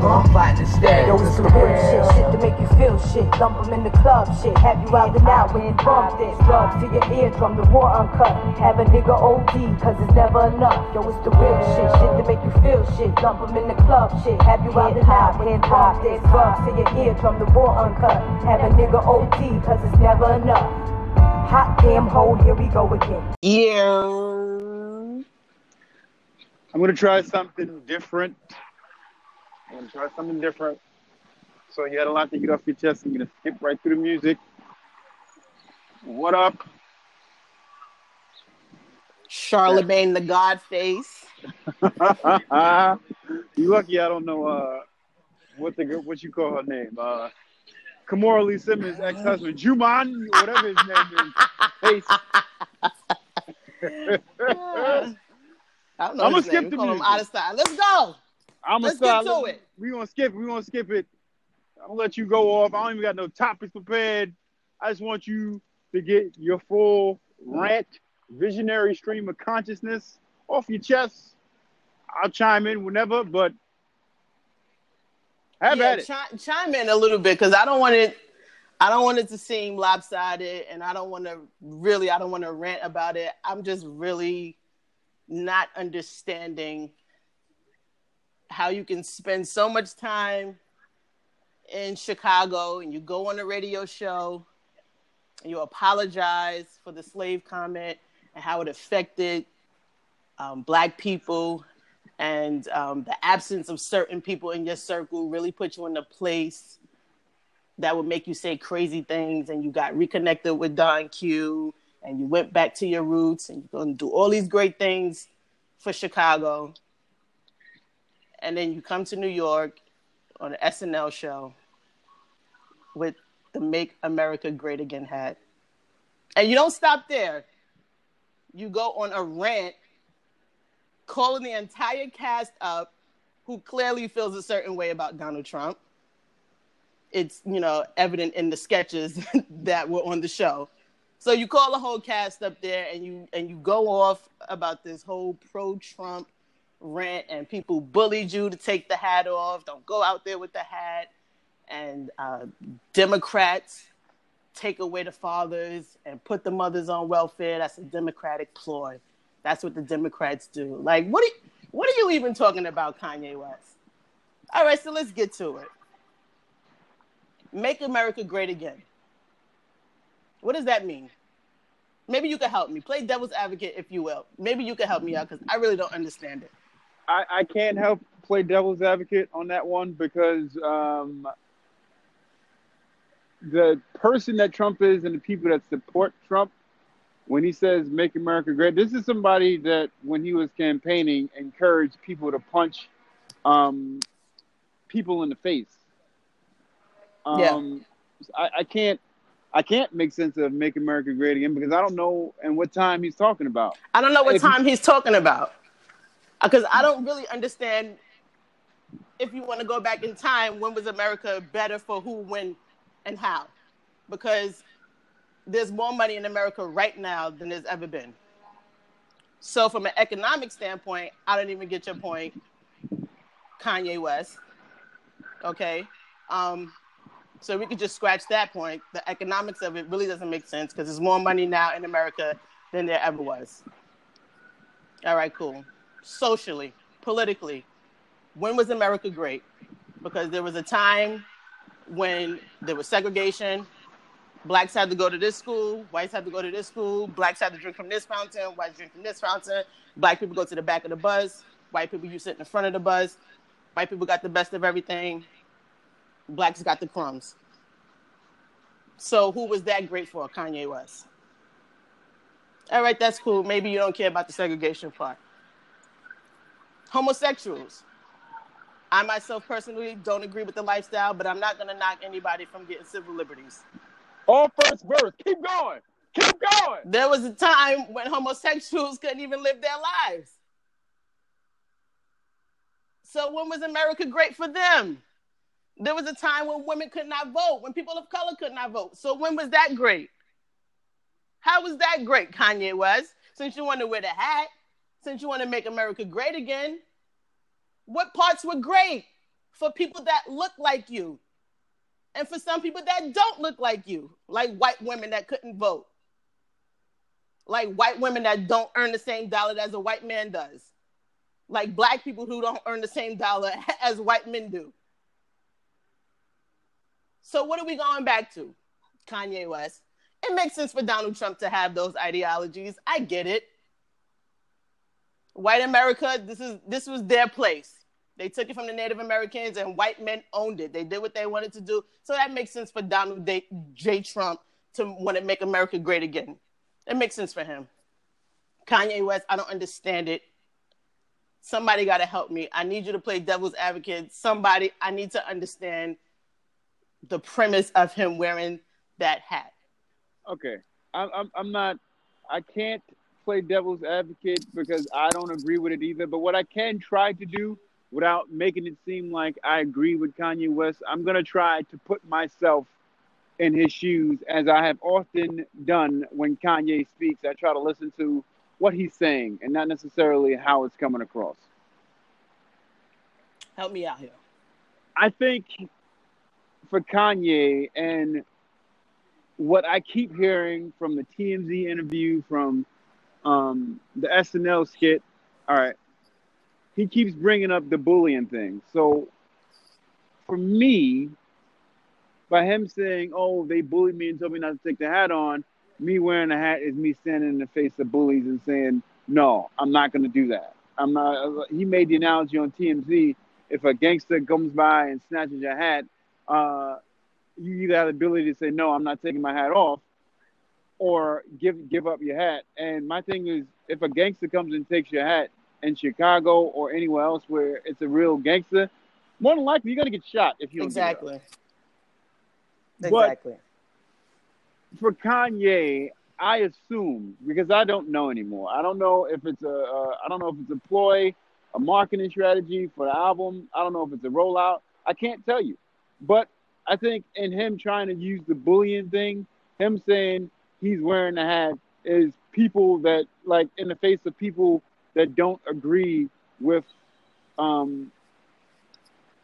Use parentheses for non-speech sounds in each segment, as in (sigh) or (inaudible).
I'm fighting instead. Yo, it's the real shit, shit to make you feel shit. Dump 'em in the club, shit. Have you out and out when you bump this. Drugs to your eardrum, the war uncut. Have a nigga OD, cause it's never enough. Yo, it's the real shit, shit to make you feel shit. Dump 'em in the club, shit. Have you out and out when you bump this. Drugs to your eardrum, the war uncut. Have a nigga OD, cause it's never enough. Hot damn hole, here we go again. Yeah. I'm gonna try something different. I'm gonna try something different. So you had a lot to get off your chest. I'm gonna skip right through the music. What up? Charlamagne the God face. (laughs) you lucky I don't know uh, what the what you call her name. Uh, Kimora Lee Simmons' ex-husband, Djimon, whatever his name is. Face. (laughs) I don't know. I'm gonna skip the music. out of style. Let's go. I'm Let's gonna get to start. it. We gonna skip. We gonna skip it. I'm gonna let you go off. I don't even got no topics prepared. I just want you to get your full rant, visionary stream of consciousness off your chest. I'll chime in whenever, but have yeah, at it. chi- chime in a little bit because I don't want it. I don't want it to seem lopsided, and I don't want to really. I don't want to rant about it. I'm just really not understanding how you can spend so much time in Chicago and you go on a radio show and you apologize for the slave comment and how it affected um, black people and um, the absence of certain people in your circle really put you in a place that would make you say crazy things and you got reconnected with Don Q and you went back to your roots and you're going to do all these great things for Chicago. And then you come to New York on an SNL show with the Make America Great Again hat. And you don't stop there. You go on a rant calling the entire cast up who clearly feels a certain way about Donald Trump. It's, you know, evident in the sketches (laughs) that were on the show. So you call the whole cast up there and you and you go off about this whole pro-Trump rant and people bullied you to take the hat off. Don't go out there with the hat. And uh, Democrats take away the fathers and put the mothers on welfare. That's a Democratic ploy. That's what the Democrats do. Like, what? Are, what are you even talking about, Kanye West? All right, so let's get to it. Make America great again. What does that mean? Maybe you could help me. Play devil's advocate, if you will. Maybe you could help me out because I really don't understand it. I, I can't help play devil's advocate on that one because um, the person that Trump is and the people that support Trump, when he says "Make America Great," this is somebody that, when he was campaigning, encouraged people to punch um, people in the face. Um, I, I can't. I can't make sense of "Make America Great Again" because I don't know and what time he's talking about. I don't know what If time he's talking about because I don't really understand. If you want to go back in time, when was America better for who, when, and how? Because there's more money in America right now than there's ever been. So, from an economic standpoint, I don't even get your point, Kanye West. Okay. Um, so we could just scratch that point. The economics of it really doesn't make sense because there's more money now in America than there ever was. All right, cool. Socially, politically, when was America great? Because there was a time when there was segregation. Blacks had to go to this school, whites had to go to this school, blacks had to drink from this fountain, whites drink from this fountain, black people go to the back of the bus, white people you sit in the front of the bus, white people got the best of everything, blacks got the crumbs. So who was that great for? Kanye West. All right, that's cool. Maybe you don't care about the segregation part. Homosexuals. I myself personally don't agree with the lifestyle, but I'm not going to knock anybody from getting civil liberties. All first verse. Keep going. Keep going. There was a time when homosexuals couldn't even live their lives. So when was America great for them? There was a time when women could not vote, when people of color could not vote. So when was that great? How was that great, Kanye West? Since you want to wear the hat, since you want to make America great again, what parts were great for people that look like you and for some people that don't look like you, like white women that couldn't vote, like white women that don't earn the same dollar as a white man does, like black people who don't earn the same dollar (laughs) as white men do. So, what are we going back to? Kanye West. It makes sense for Donald Trump to have those ideologies. I get it. White America, this is this was their place. They took it from the Native Americans and white men owned it. They did what they wanted to do. So that makes sense for Donald J. Trump to want to make America great again. It makes sense for him. Kanye West, I don't understand it. Somebody got to help me. I need you to play devil's advocate. Somebody, I need to understand the premise of him wearing that hat. Okay. I'm, I'm, I'm not, I can't play devil's advocate because I don't agree with it either. But what I can try to do without making it seem like I agree with Kanye West, I'm going to try to put myself in his shoes as I have often done when Kanye speaks. I try to listen to what he's saying and not necessarily how it's coming across. Help me out here. I think for Kanye and what I keep hearing from the TMZ interview, from um, the SNL skit, all right, he keeps bringing up the bullying thing. So for me, by him saying, "Oh, they bullied me and told me not to take the hat on," me wearing a hat is me standing in the face of bullies and saying, "No, I'm not going to do that." I'm not. He made the analogy on TMZ: if a gangster comes by and snatches your hat, uh, you either have the ability to say, "No, I'm not taking my hat off," or give give up your hat. And my thing is, if a gangster comes and takes your hat, in Chicago or anywhere else where it's a real gangster, more than likely you're gonna get shot if you exactly. Exactly. for Kanye, I assume because I don't know anymore. I don't know if it's a uh, I don't know if it's a ploy, a marketing strategy for the album. I don't know if it's a rollout. I can't tell you. But I think in him trying to use the bullying thing, him saying he's wearing the hat is people that like in the face of people that don't agree with um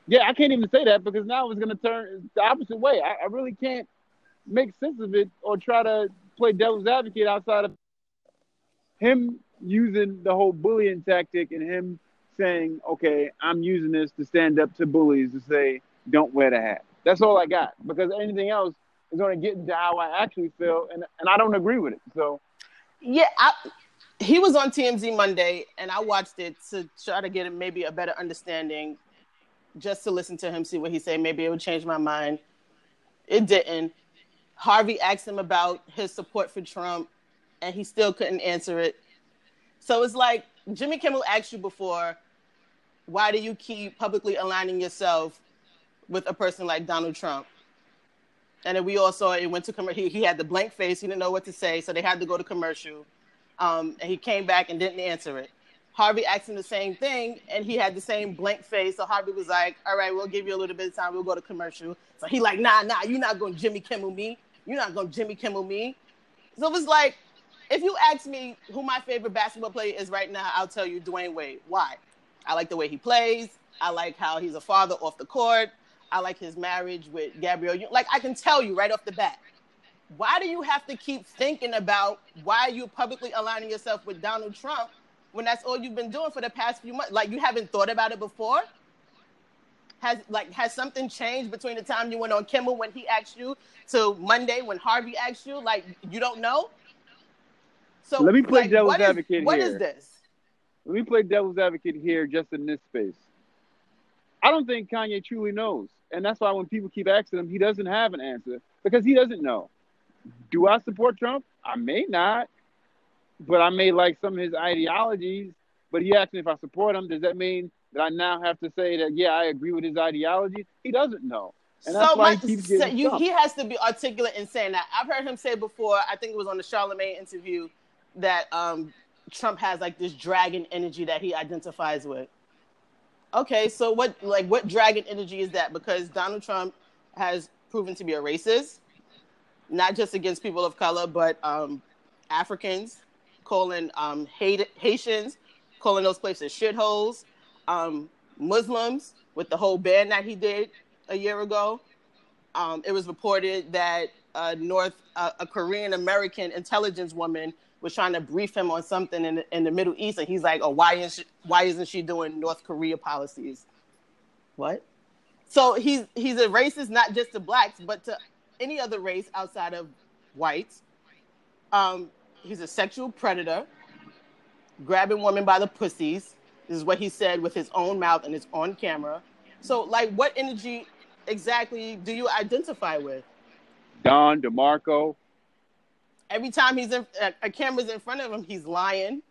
yeah i can't even say that because now it's going to turn the opposite way. I, I, really can't make sense of it or try to play devil's advocate outside of him using the whole bullying tactic and him saying okay i'm using this to stand up to bullies to say don't wear the hat. That's all i got. Because anything else is going to get into how i actually feel and, and i don't agree with it so yeah I, he was on TMZ Monday, and I watched it to try to get maybe a better understanding, just to listen to him see what he said. Maybe it would change my mind. It didn't. Harvey asked him about his support for Trump, and he still couldn't answer it. So it's like Jimmy Kimmel asked you before, why do you keep publicly aligning yourself with a person like Donald Trump? And then we all saw it went to commercial. He, he had the blank face. He didn't know what to say, so they had to go to commercial. Um, and he came back and didn't answer it. Harvey asked him the same thing, and he had the same blank face. So Harvey was like, "All right, we'll give you a little bit of time. We'll go to commercial." So he like, "Nah, nah, you're not going to Jimmy Kimmel me. You're not going to Jimmy Kimmel me." So it was like, if you ask me who my favorite basketball player is right now, I'll tell you Dwyane Wade. Why? I like the way he plays. I like how he's a father off the court. I like his marriage with Gabrielle. Like I can tell you right off the bat why do you have to keep thinking about why you publicly aligning yourself with Donald Trump when that's all you've been doing for the past few months? Like you haven't thought about it before? Has like has something changed between the time you went on Kimmel when he asked you to Monday when Harvey asked you? Like you don't know? So let me play like, devil's advocate is, What here. is this? Let me play devil's advocate here just in this space. I don't think Kanye truly knows. And that's why when people keep asking him, he doesn't have an answer because he doesn't know. Do I support Trump? I may not, but I may like some of his ideologies. But he asked me if I support him. Does that mean that I now have to say that yeah, I agree with his ideology? He doesn't know. And that's so why my, he so you, he has to be articulate in saying that. I've heard him say before. I think it was on the Charlamagne interview that um, Trump has like this dragon energy that he identifies with. Okay, so what like what dragon energy is that? Because Donald Trump has proven to be a racist not just against people of color, but um, Africans, calling um, Haitians, calling those places shitholes, um, Muslims, with the whole ban that he did a year ago. Um, it was reported that a North uh, a Korean American intelligence woman was trying to brief him on something in, in the Middle East, and he's like, "Oh, why is she, why isn't she doing North Korea policies?" What? So he's he's a racist not just to blacks, but to any other race outside of whites. Um, he's a sexual predator, grabbing women by the pussies. This is what he said with his own mouth and it's on camera. So, like, what energy exactly do you identify with? Don DeMarco. Every time he's in a, a camera's in front of him, he's lying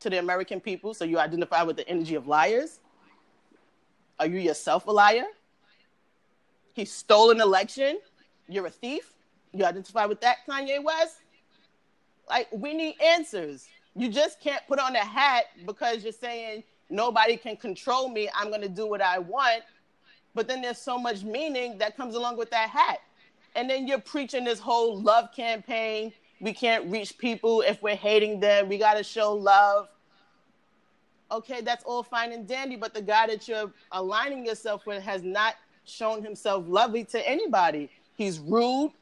to the American people. So you identify with the energy of liars. Are you yourself a liar? He stole an election. You're a thief. You identify with that, Kanye West? Like, we need answers. You just can't put on a hat because you're saying nobody can control me. I'm going to do what I want. But then there's so much meaning that comes along with that hat. And then you're preaching this whole love campaign. We can't reach people if we're hating them. We got to show love. Okay, that's all fine and dandy, but the guy that you're aligning yourself with has not shown himself lovely to anybody. He's rude.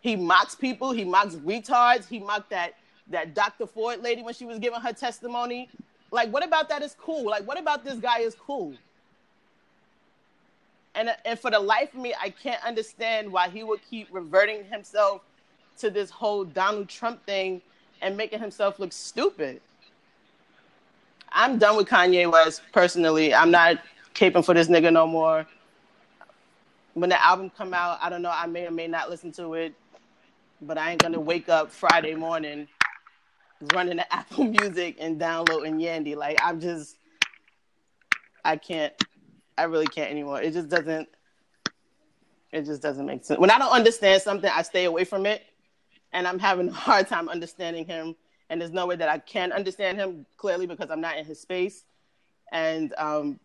He mocks people. He mocks retards. He mocked that that Dr. Ford lady when she was giving her testimony. Like, what about that is cool? Like, what about this guy is cool? And and for the life of me, I can't understand why he would keep reverting himself to this whole Donald Trump thing and making himself look stupid. I'm done with Kanye West personally. I'm not caping for this nigga no more. When the album come out, I don't know. I may or may not listen to it, but I ain't gonna wake up Friday morning running to (laughs) Apple Music and downloading Yandhi. Like I'm just, I can't. I really can't anymore. It just doesn't. It just doesn't make sense. When I don't understand something, I stay away from it, and I'm having a hard time understanding him. And there's no way that I can understand him clearly because I'm not in his space. And um,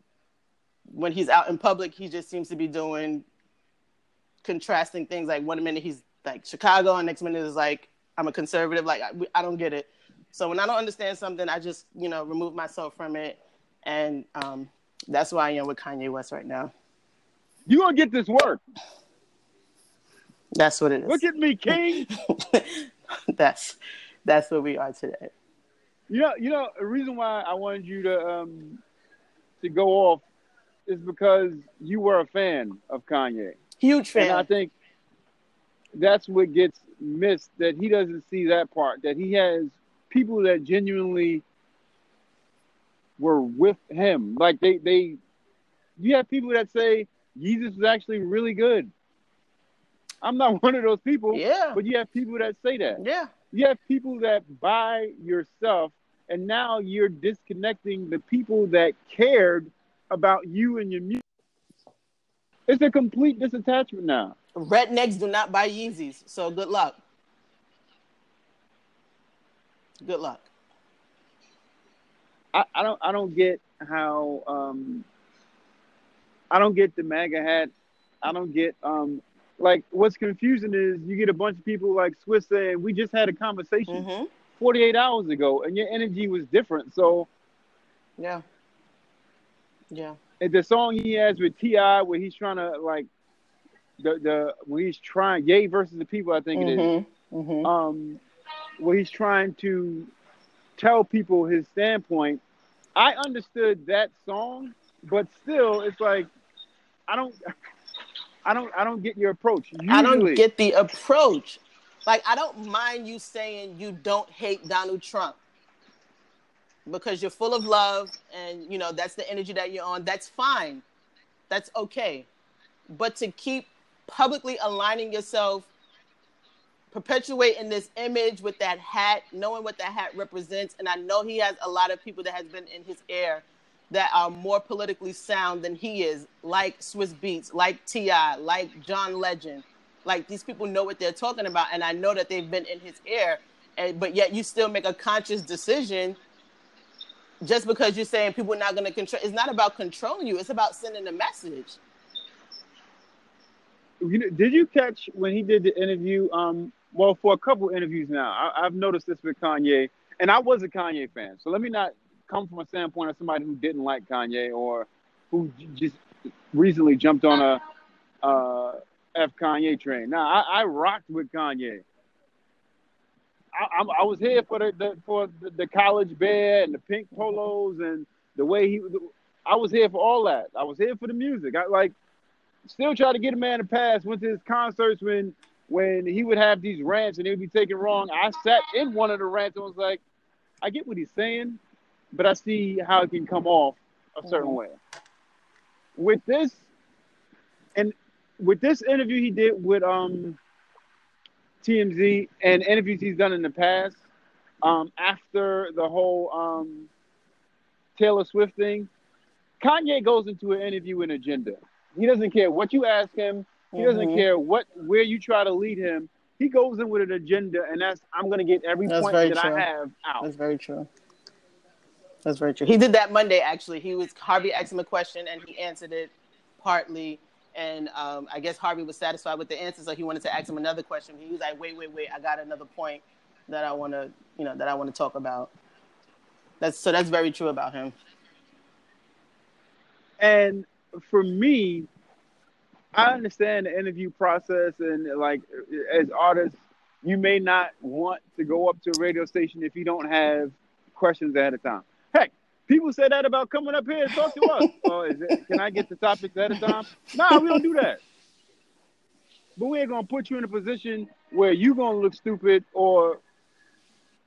when he's out in public, he just seems to be doing contrasting things. Like one minute he's like Chicago, and next minute is like I'm a conservative. Like I, I don't get it. So when I don't understand something, I just you know remove myself from it, and um, that's why I am with Kanye West right now. You gonna get this work? That's what it is. Look at me, King. (laughs) that's that's what we are today. You know, you know, the reason why I wanted you to um to go off is because you were a fan of Kanye. Huge fan. And I think that's what gets missed that he doesn't see that part that he has people that genuinely were with him. Like they they you have people that say Jesus is actually really good. I'm not one of those people. Yeah. But you have people that say that. Yeah. You have people that buy your stuff and now you're disconnecting the people that cared about you and your music. It's a complete disattachment now. Rednecks do not buy Yeezys, so good luck. Good luck. I, I don't I don't get how um I don't get the MAGA hat. I don't get um like what's confusing is you get a bunch of people like Swizz saying we just had a conversation Mm-hmm. 48 hours ago and your energy was different. So Yeah. Yeah. and the song he has with Ti where he's trying to like the the where he's trying Yay versus the people I think it is. Mm-hmm. Mm-hmm. um, where he's trying to tell people his standpoint. I understood that song, but still, it's like I don't, I don't, I don't get your approach. Usually, I don't get the approach. Like, I don't mind you saying you don't hate Donald Trump because you're full of love and, you know, that's the energy that you're on. That's fine. That's okay. But to keep publicly aligning yourself, perpetuating this image with that hat, knowing what that hat represents, and I know he has a lot of people that has been in his ear that are more politically sound than he is, like Swizz Beatz, like T.I., like John Legend. Like these people know what they're talking about, and I know that they've been in his ear, and but yet you still make a conscious decision just because you're saying people are not going to control. It's not about controlling you; it's about sending a message. You know, did you catch when he did the interview? Um, well, for a couple interviews now, I, I've noticed this with Kanye, and I was a Kanye fan. So let me not come from a standpoint of somebody who didn't like Kanye or who just recently jumped on a uh, F Kanye train. Now I, I rocked with Kanye. I, I, was here for the, the for the, the college bear and the pink polos and the way he. I was here for all that. I was here for the music. I like still try to get a man to pass. Went to his concerts when when he would have these rants and he would be taken wrong. I sat in one of the rants and was like, I get what he's saying, but I see how it can come off a certain way. With this, and with this interview he did with um TMZ and interviews he's done in the past, um, after the whole um, Taylor Swift thing, Kanye goes into an interview with an agenda. He doesn't care what you ask him. He doesn't Mhm. care what where you try to lead him. He goes in with an agenda, and that's I'm going to get every That's point that true. I have out. That's very true. That's very true. He did that Monday actually. He was Harvey asked him a question and he answered it partly. And um, I guess Harvey was satisfied with the answer, so he wanted to ask him another question. He was like, "Wait, wait, wait! I got another point that I want to, you know, that I want to talk about." That's so. That's very true about him. And for me, I understand the interview process and like as artists, you may not want to go up to a radio station if you don't have questions ahead of time. People say that about coming up here and talk to us. (laughs) oh, is it, can I get the topics ahead of time? Nah, we don't do that. But we ain't gonna put you in a position where you gonna look stupid or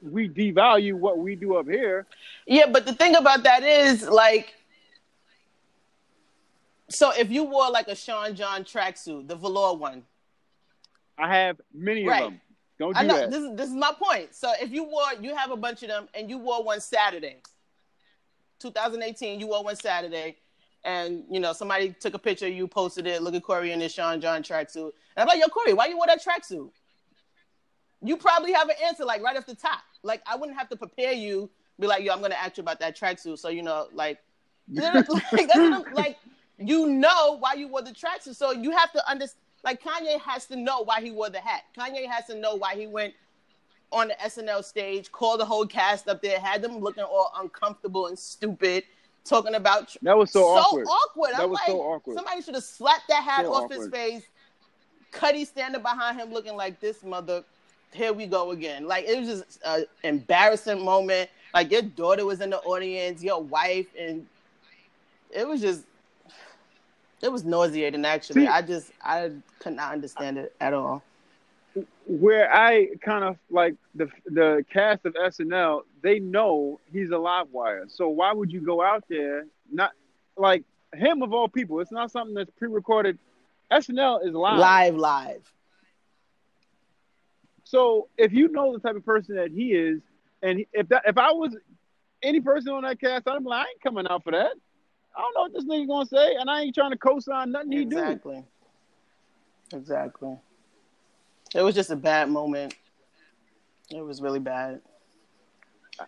we devalue what we do up here. Yeah, but the thing about that is like, so if you wore like a Sean John tracksuit, the velour one, I have many Right. of them. Don't do I know that. this is this is my point. So if you wore, you have a bunch of them, and you wore one Saturday, 2018, you wore one Saturday, and you know somebody took a picture, you posted it. Look at Corey in his Sean John tracksuit, and I'm like, yo, Corey, why you wore that tracksuit? You probably have an answer like right off the top. Like I wouldn't have to prepare you. Be like, yo, I'm gonna ask you about that tracksuit, so you know, like, (laughs) like, like you know why you wore the tracksuit, so you have to understand. Like Kanye has to know why he wore the hat. Kanye has to know why he went on the SNL stage, called the whole cast up there, had them looking all uncomfortable and stupid, talking about That was so, awkward. awkward. That I'm was like, so awkward. Somebody should have slapped that hat So off his face. Cudi standing behind him, looking like this mother. Here we go again. Like it was just an embarrassing moment. Like your daughter was in the audience, your wife, and it was just. It was nauseating. Actually, See- I just I could not understand it at all. Where I kind of like the the cast of SNL, they know he's a live wire. So why would you go out there not like him of all people? It's not something that's pre-recorded. SNL is live. Live, live. So if you know the type of person that he is, and if that if I was any person on that cast, I'd be like, I ain't coming out for that. I don't know what this nigga gonna say, and I ain't trying to co-sign nothing he do. exactly. Exactly. It was just a bad moment. It was really bad.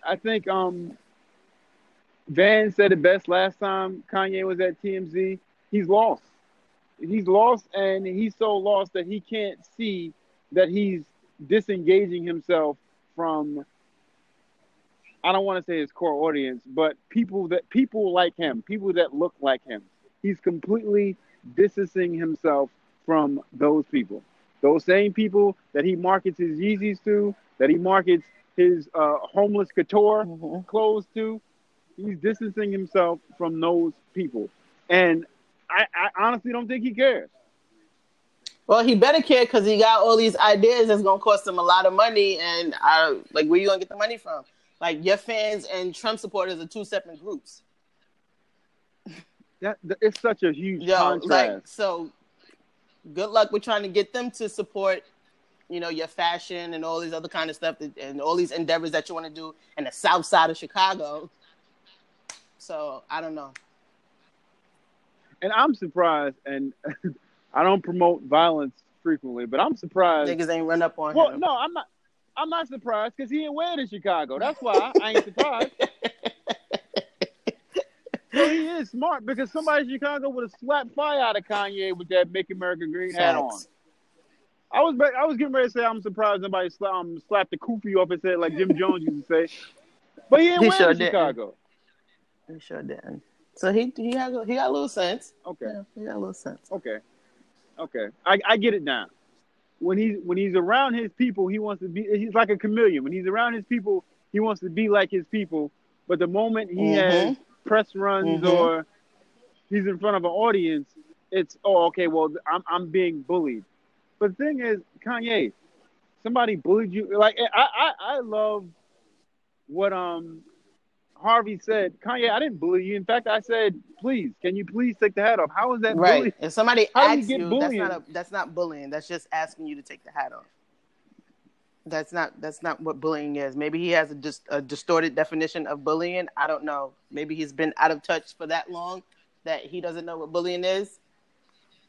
I think um Van said it best last time Kanye was at TMZ. He's lost. He's lost and he's so lost that he can't see that he's disengaging himself from I don't want to say his core audience, but people that people like him, people that look like him. He's completely distancing himself from those people. Those same people that he markets his Yeezys to, that he markets his uh, homeless couture Mhm. clothes to. He's distancing himself from those people. And I, I honestly don't think he cares. Well, he better care because he got all these ideas that's gonna cost him a lot of money, and I like where you gonna get the money from? Like your fans and Trump supporters are two separate groups. That, that it's such a huge Yo, contrast. like so. Good luck with trying to get them to support, you know, your fashion and all these other kind of stuff that, and all these endeavors that you want to do in the South Side of Chicago. So I don't know. and I'm surprised, and (laughs) I don't promote violence frequently, but I'm surprised. Niggas ain't run up on Well, him. no, I'm not. I'm not surprised because he ain't wear it in Chicago. That's why I ain't surprised. (laughs) so he is smart because somebody in Chicago would have slapped fire out of Kanye with that "Make America Green" hat on. I was I was getting ready to say I'm surprised nobody sla- um, slapped the kufi off his head like Jim Jones used to say, but he ain't He wear sure in didn't. Chicago. They sure didn't. So he he had he got a little sense. Okay. Yeah, he got a little sense. Okay. Okay. I, I get it now. When he's when he's around his people, he wants to be he's like a chameleon. When he's around his people, he wants to be like his people. But the moment he Mhm. has press runs Mhm. or he's in front of an audience, it's oh okay, well I'm I'm being bullied. But the thing is, Kanye, somebody bullied you. Like I I, I love what um Harvey said. Kanye, I didn't bully you. In fact, I said, please, can you please take the hat off? How is that Right. bullying? If somebody How do you you, that's not a, that's not bullying. That's just asking you to take the hat off. That's not that's not what bullying is. Maybe he has a just a distorted definition of bullying. I don't know. Maybe he's been out of touch for that long that he doesn't know what bullying is.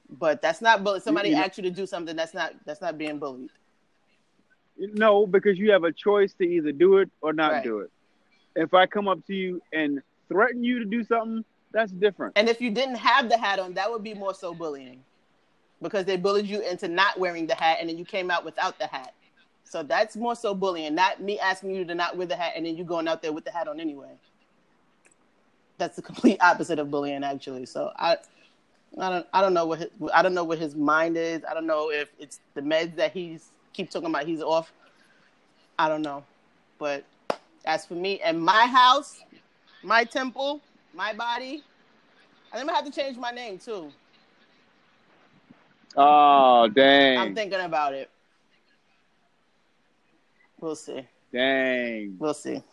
But that's not bullying. Somebody know- asks you to do something. That's not that's not being bullied. No, because you have a choice to either do it or not Right. do it. If I come up to you and threaten you to do something, that's different. And if you didn't have the hat on, that would be more so bullying. Because they bullied you into not wearing the hat and then you came out without the hat. So that's more so bullying, not me asking you to not wear the hat and then you going out there with the hat on anyway. That's the complete (laughs) opposite of bullying actually. So I I don't I don't know what his, I don't know what his mind is. I don't know if it's the meds that he's keep talking about he's off. I don't know. But as for me and my house, my temple, my body, I think I'm gonna have to change my name too. Oh, dang. I'm thinking about it. We'll see. dang. We'll see.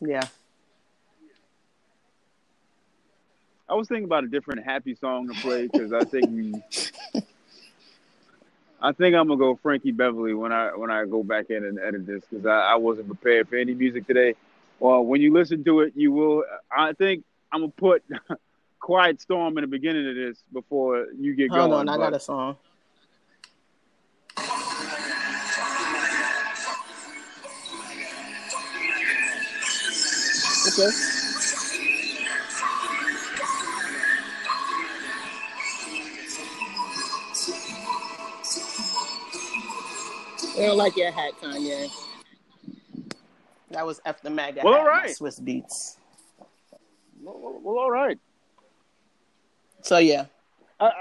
Yeah. I was thinking about a different happy song to play because I think (laughs) I think I'm gonna go Frankie Beverly when I when I go back in and edit this because I, I wasn't prepared for any music today. Well, when you listen to it, you will. I think I'm gonna put (laughs) Quiet Storm in the beginning of this before you get Hold going. on, I but- got a song. Okay. I don't like your hat, Kanye. That was F the MAGA Well, hat, all by right. Swizz Beatz. Well, well, well, all right. So yeah, I, I,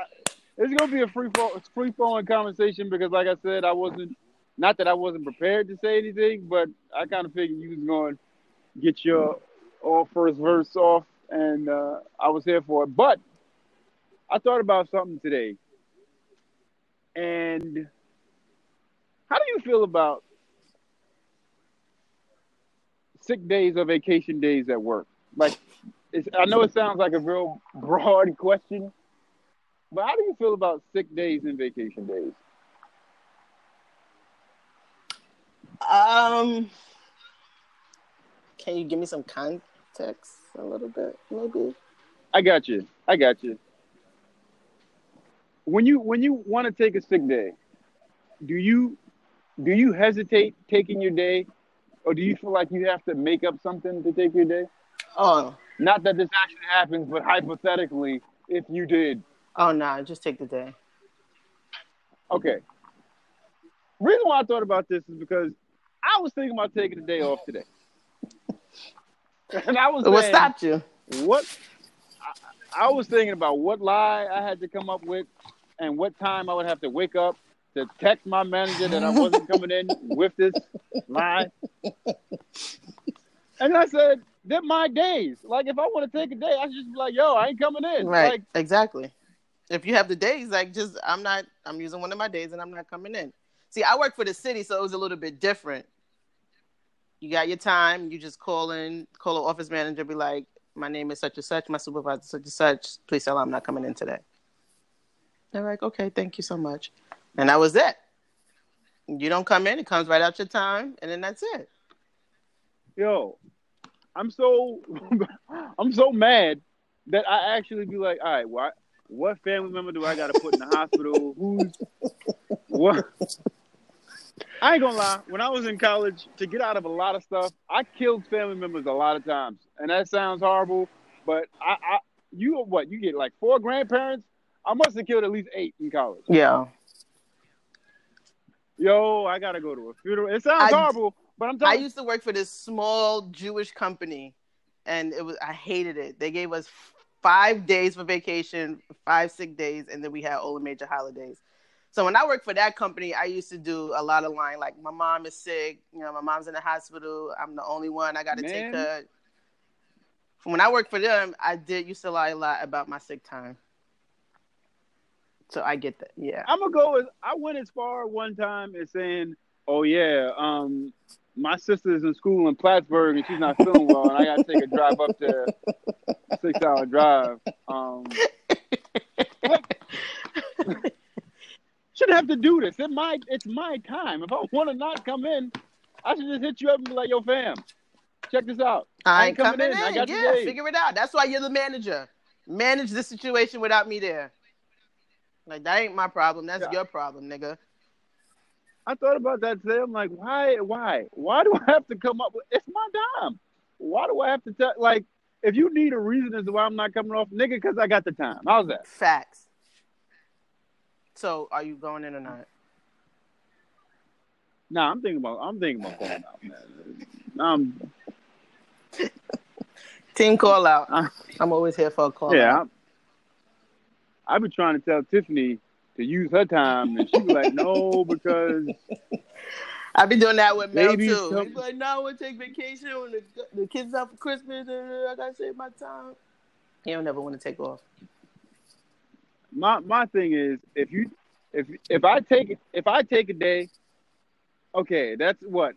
it's gonna be a free flow, free flowing conversation because, like I said, I wasn't not that I wasn't prepared to say anything, but I kind of figured you was going to get your all first verse off, and uh, I was here for it. But I thought about something today, and how do you feel about sick days or vacation days at work? Like, I know it sounds like a real (laughs) broad question, but how do you feel about sick days and vacation days? Um, can you give me some context a little bit, maybe? I got you. I got you. When you when you want to take a sick day, do you do you hesitate taking your day, or do you feel like you have to make up something to take your day? Oh, Not that this actually happens, but hypothetically, if you did, oh no, just take the day. okay. Reason why I thought about this is because I was thinking about taking the day off today, (laughs) and I was What saying, stopped you? what I, I was thinking about what lie I had to come up with and what time I would have to wake up to text my manager that I wasn't (laughs) coming in with this lie. And I said, they're my days. Like if I want to take a day, I should just be like, yo, I ain't coming in. Right, Like exactly. If you have the days, like just I'm not, I'm using one of my days and I'm not coming in. See, I work for the city, so it was a little bit different. You got your time, you just call in, call an office manager, be like, my name is such and such, my supervisor such and such. Please tell them I'm not coming in today. They're like, okay, thank you so much, and that was it. You don't come in, it comes right out your time, and then that's it. yo, I'm so (laughs) I'm so mad that I actually be like, all right, what what family member do I got to put in the hospital? Who's what? I ain't gonna lie. When I was in college, to get out of a lot of stuff, I killed family members a lot of times, and that sounds horrible. But I, I you what? You get like four grandparents. I must have killed at least eight in college. Yeah, Yo, I gotta go to a funeral. It sounds I- horrible, but I'm Talking- I used to work for this small Jewish company, and it was I hated it. They gave us five days for vacation, five sick days, and then we had all the major holidays. So when I worked for that company, I used to do a lot of line like my mom is sick, you know, my mom's in the hospital. I'm the only one. I got to take her. When I worked for them, I did used to lie a lot about my sick time. So I get that. Yeah. I'm gonna go as I went as far one time as saying, "Oh yeah, um, my sister's in school in Plattsburgh and she's not feeling well, and I got to take a drive up there, six hour drive." Um, (laughs) shouldn't have to do this. It my it's my time. If I want to not come in, I should just hit you up and be like, "Yo, fam, check this out. I ain't coming, coming in. in. I got yeah, figure it out. That's why you're the manager. Manage the situation without me there. Like that ain't my problem. That's yeah. your problem, nigga. I thought about that today. I'm like, why, why, why do I have to come up with? It's my time. Why do I have to tell? Like, if you need a reason as to why I'm not coming off, nigga, because I got the time. How's that? Facts. So, are you going in or not? Nah, I'm thinking about. I'm thinking about going out, man. Um, (laughs) Team call out. I'm always here for a call. Yeah, out. I've been trying to tell Tiffany to use her time, and she be like, "No," because (laughs) I've been doing that with Mel too. Come... He's like, "No, I want to take vacation when the, the kids out for Christmas, and I gotta save my time." He don't never want to take off. My my thing is, if you if if I take if I take a day, okay, that's what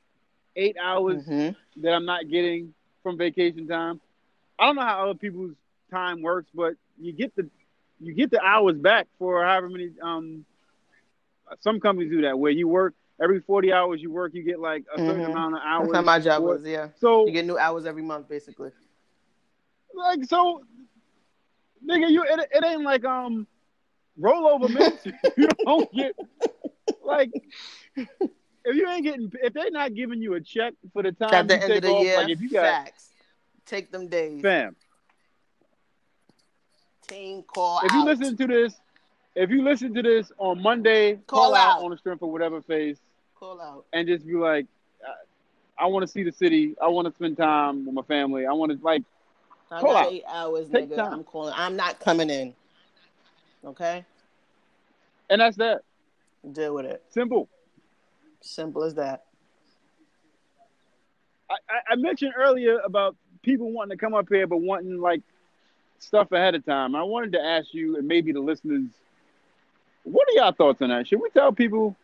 eight hours mm-hmm. that I'm not getting from vacation time. I don't know how other people's time works, but you get the you get the hours back for however many. Um, some companies do that where you work every forty hours you work, you get like a certain mm-hmm. amount of hours. That's how my job was. Yeah. So you get new hours every month, basically. Like so, nigga, you it, it ain't like um rollover minutes. (laughs) you don't get like if you ain't getting if they're not giving you a check for the time At the you end take of the off, year, like if you got facts, take them days, fam team call. If out. you listen to this, if you listen to this on Monday, call, call out. out. on the strength of whatever face. Call out and just be like, I, I want to see the city. I want to spend time with my family. I want to like. I call got out. eight hours, Take nigga. Time. I'm calling. I'm not coming in. Okay. And that's that. Deal with it. Simple. Simple as that. I, I mentioned earlier about people wanting to come up here, but wanting like stuff ahead of time. I wanted to ask you and maybe the listeners, what are y'all thoughts on that? Should we tell people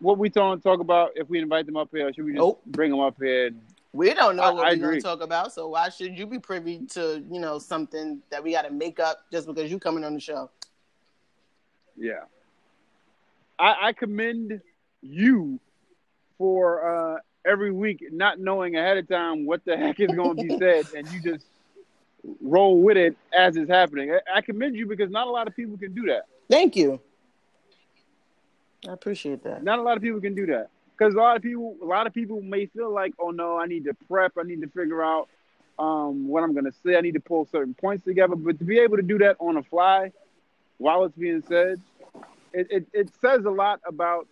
what we talk talk about if we invite them up here? Or should we just nope. bring them up here? We don't know I, what we're going to talk about, so why should you be privy to you know something that we got to make up just because you coming on the show? Yeah, I, I commend you for uh, every week not knowing ahead of time what the heck is going to be (laughs) said, and you just roll with it as it's happening. I, I commend you because not a lot of people can do that. Thank you. I appreciate that. Not a lot of people can do that because a lot of people, a lot of people may feel like, oh no, I need to prep, I need to figure out um, what I'm going to say, I need to pull certain points together. But to be able to do that on the fly while it's being said, it, it, it says a lot about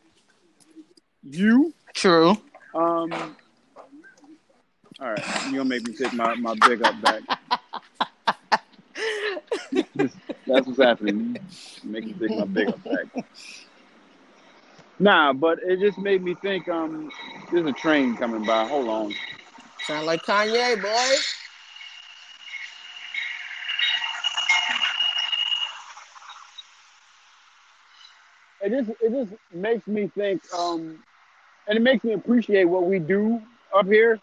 you. True. Um, all right, you're gonna make me take my, my big up back. (laughs) That's what's happening. Make me take my big up back. Nah, but it just made me think. Um, there's a train coming by. Hold on. Sound like Kanye, boy. It just it just makes me think. Um, and it makes me appreciate what we do up here.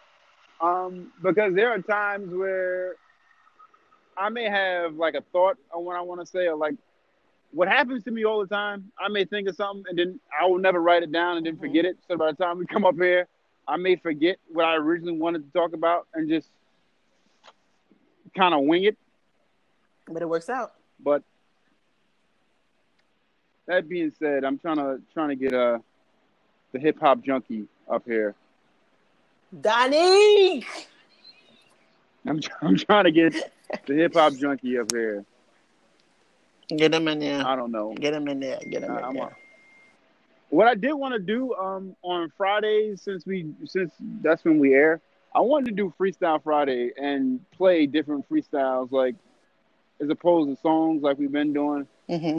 Um, because there are times where I may have like a thought on what I want to say, or like what happens to me all the time. I may think of something and then I will never write it down and then mm-hmm. forget it. So by the time we come up here, I may forget what I originally wanted to talk about and just kind of wing it. But it works out. But that being said, I'm trying to trying to get uh the hip hop junkie up here. Donnie. I'm I'm trying to get the hip hop (laughs) junkie up here. Get him in there. I don't know. Get him in there. Get him in there. A, what I did want to do um, on Fridays, since we since that's when we air, I wanted to do Freestyle Friday and play different freestyles, like as opposed to songs like we've been doing. hmm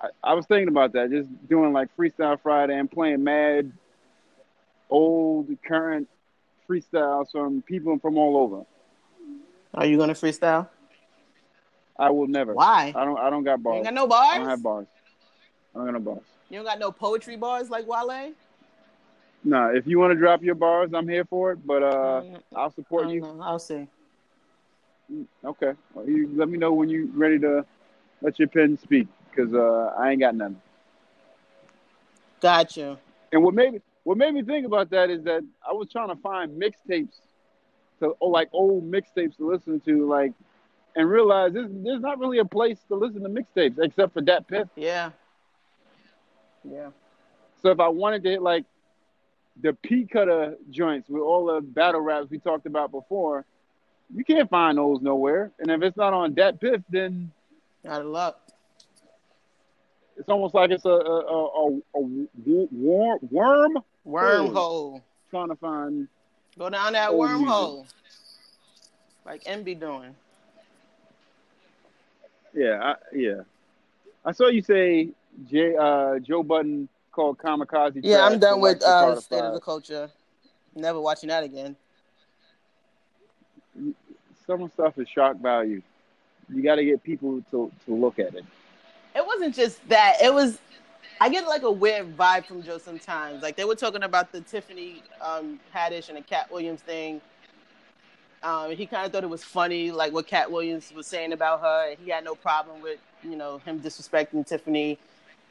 I, I was thinking about that, just doing like Freestyle Friday and playing mad, old, current freestyles from people from all over. Are you gonna freestyle? I will never. Why? I don't. I don't got You bars. ain't got no bars. I don't have bars. I don't got no bars. You don't got no poetry bars like Wale. Nah, if you want to drop your bars, I'm here for it. But uh, Mm, I'll support you. know. I'll see. Okay. Well, you let me know when you ready to let your pen speak, because uh, I ain't got nothing. Gotcha. And what made me what made me think about that is that I was trying to find mixtapes to or like old mixtapes to listen to, like, and realize there's there's not really a place to listen to mixtapes except for DatPiff. Yeah. Yeah. So if I wanted to hit like the P cutter joints with all the battle raps we talked about before, you can't find those nowhere. And if it's not on DatPiff, then Out of luck. it's almost like it's a a, a, a, a worm, worm Wormhole. trying to find. Go down that Old wormhole. Like M doing. Yeah, I, yeah. I saw you say Jay, uh, Joe Budden called Kamikaze. Yeah, I'm done with uh, Carter State of the Culture. Never watching that again. Some stuff is shock value. You got to get people to, to look at it. It wasn't just that. It was. I get like a weird vibe from Joe sometimes. Like they were talking about the Tiffany um, Haddish and the Katt Williams thing. Um, he kind of thought it was funny, like what Katt Williams was saying about her. He had no problem with you know him disrespecting Tiffany,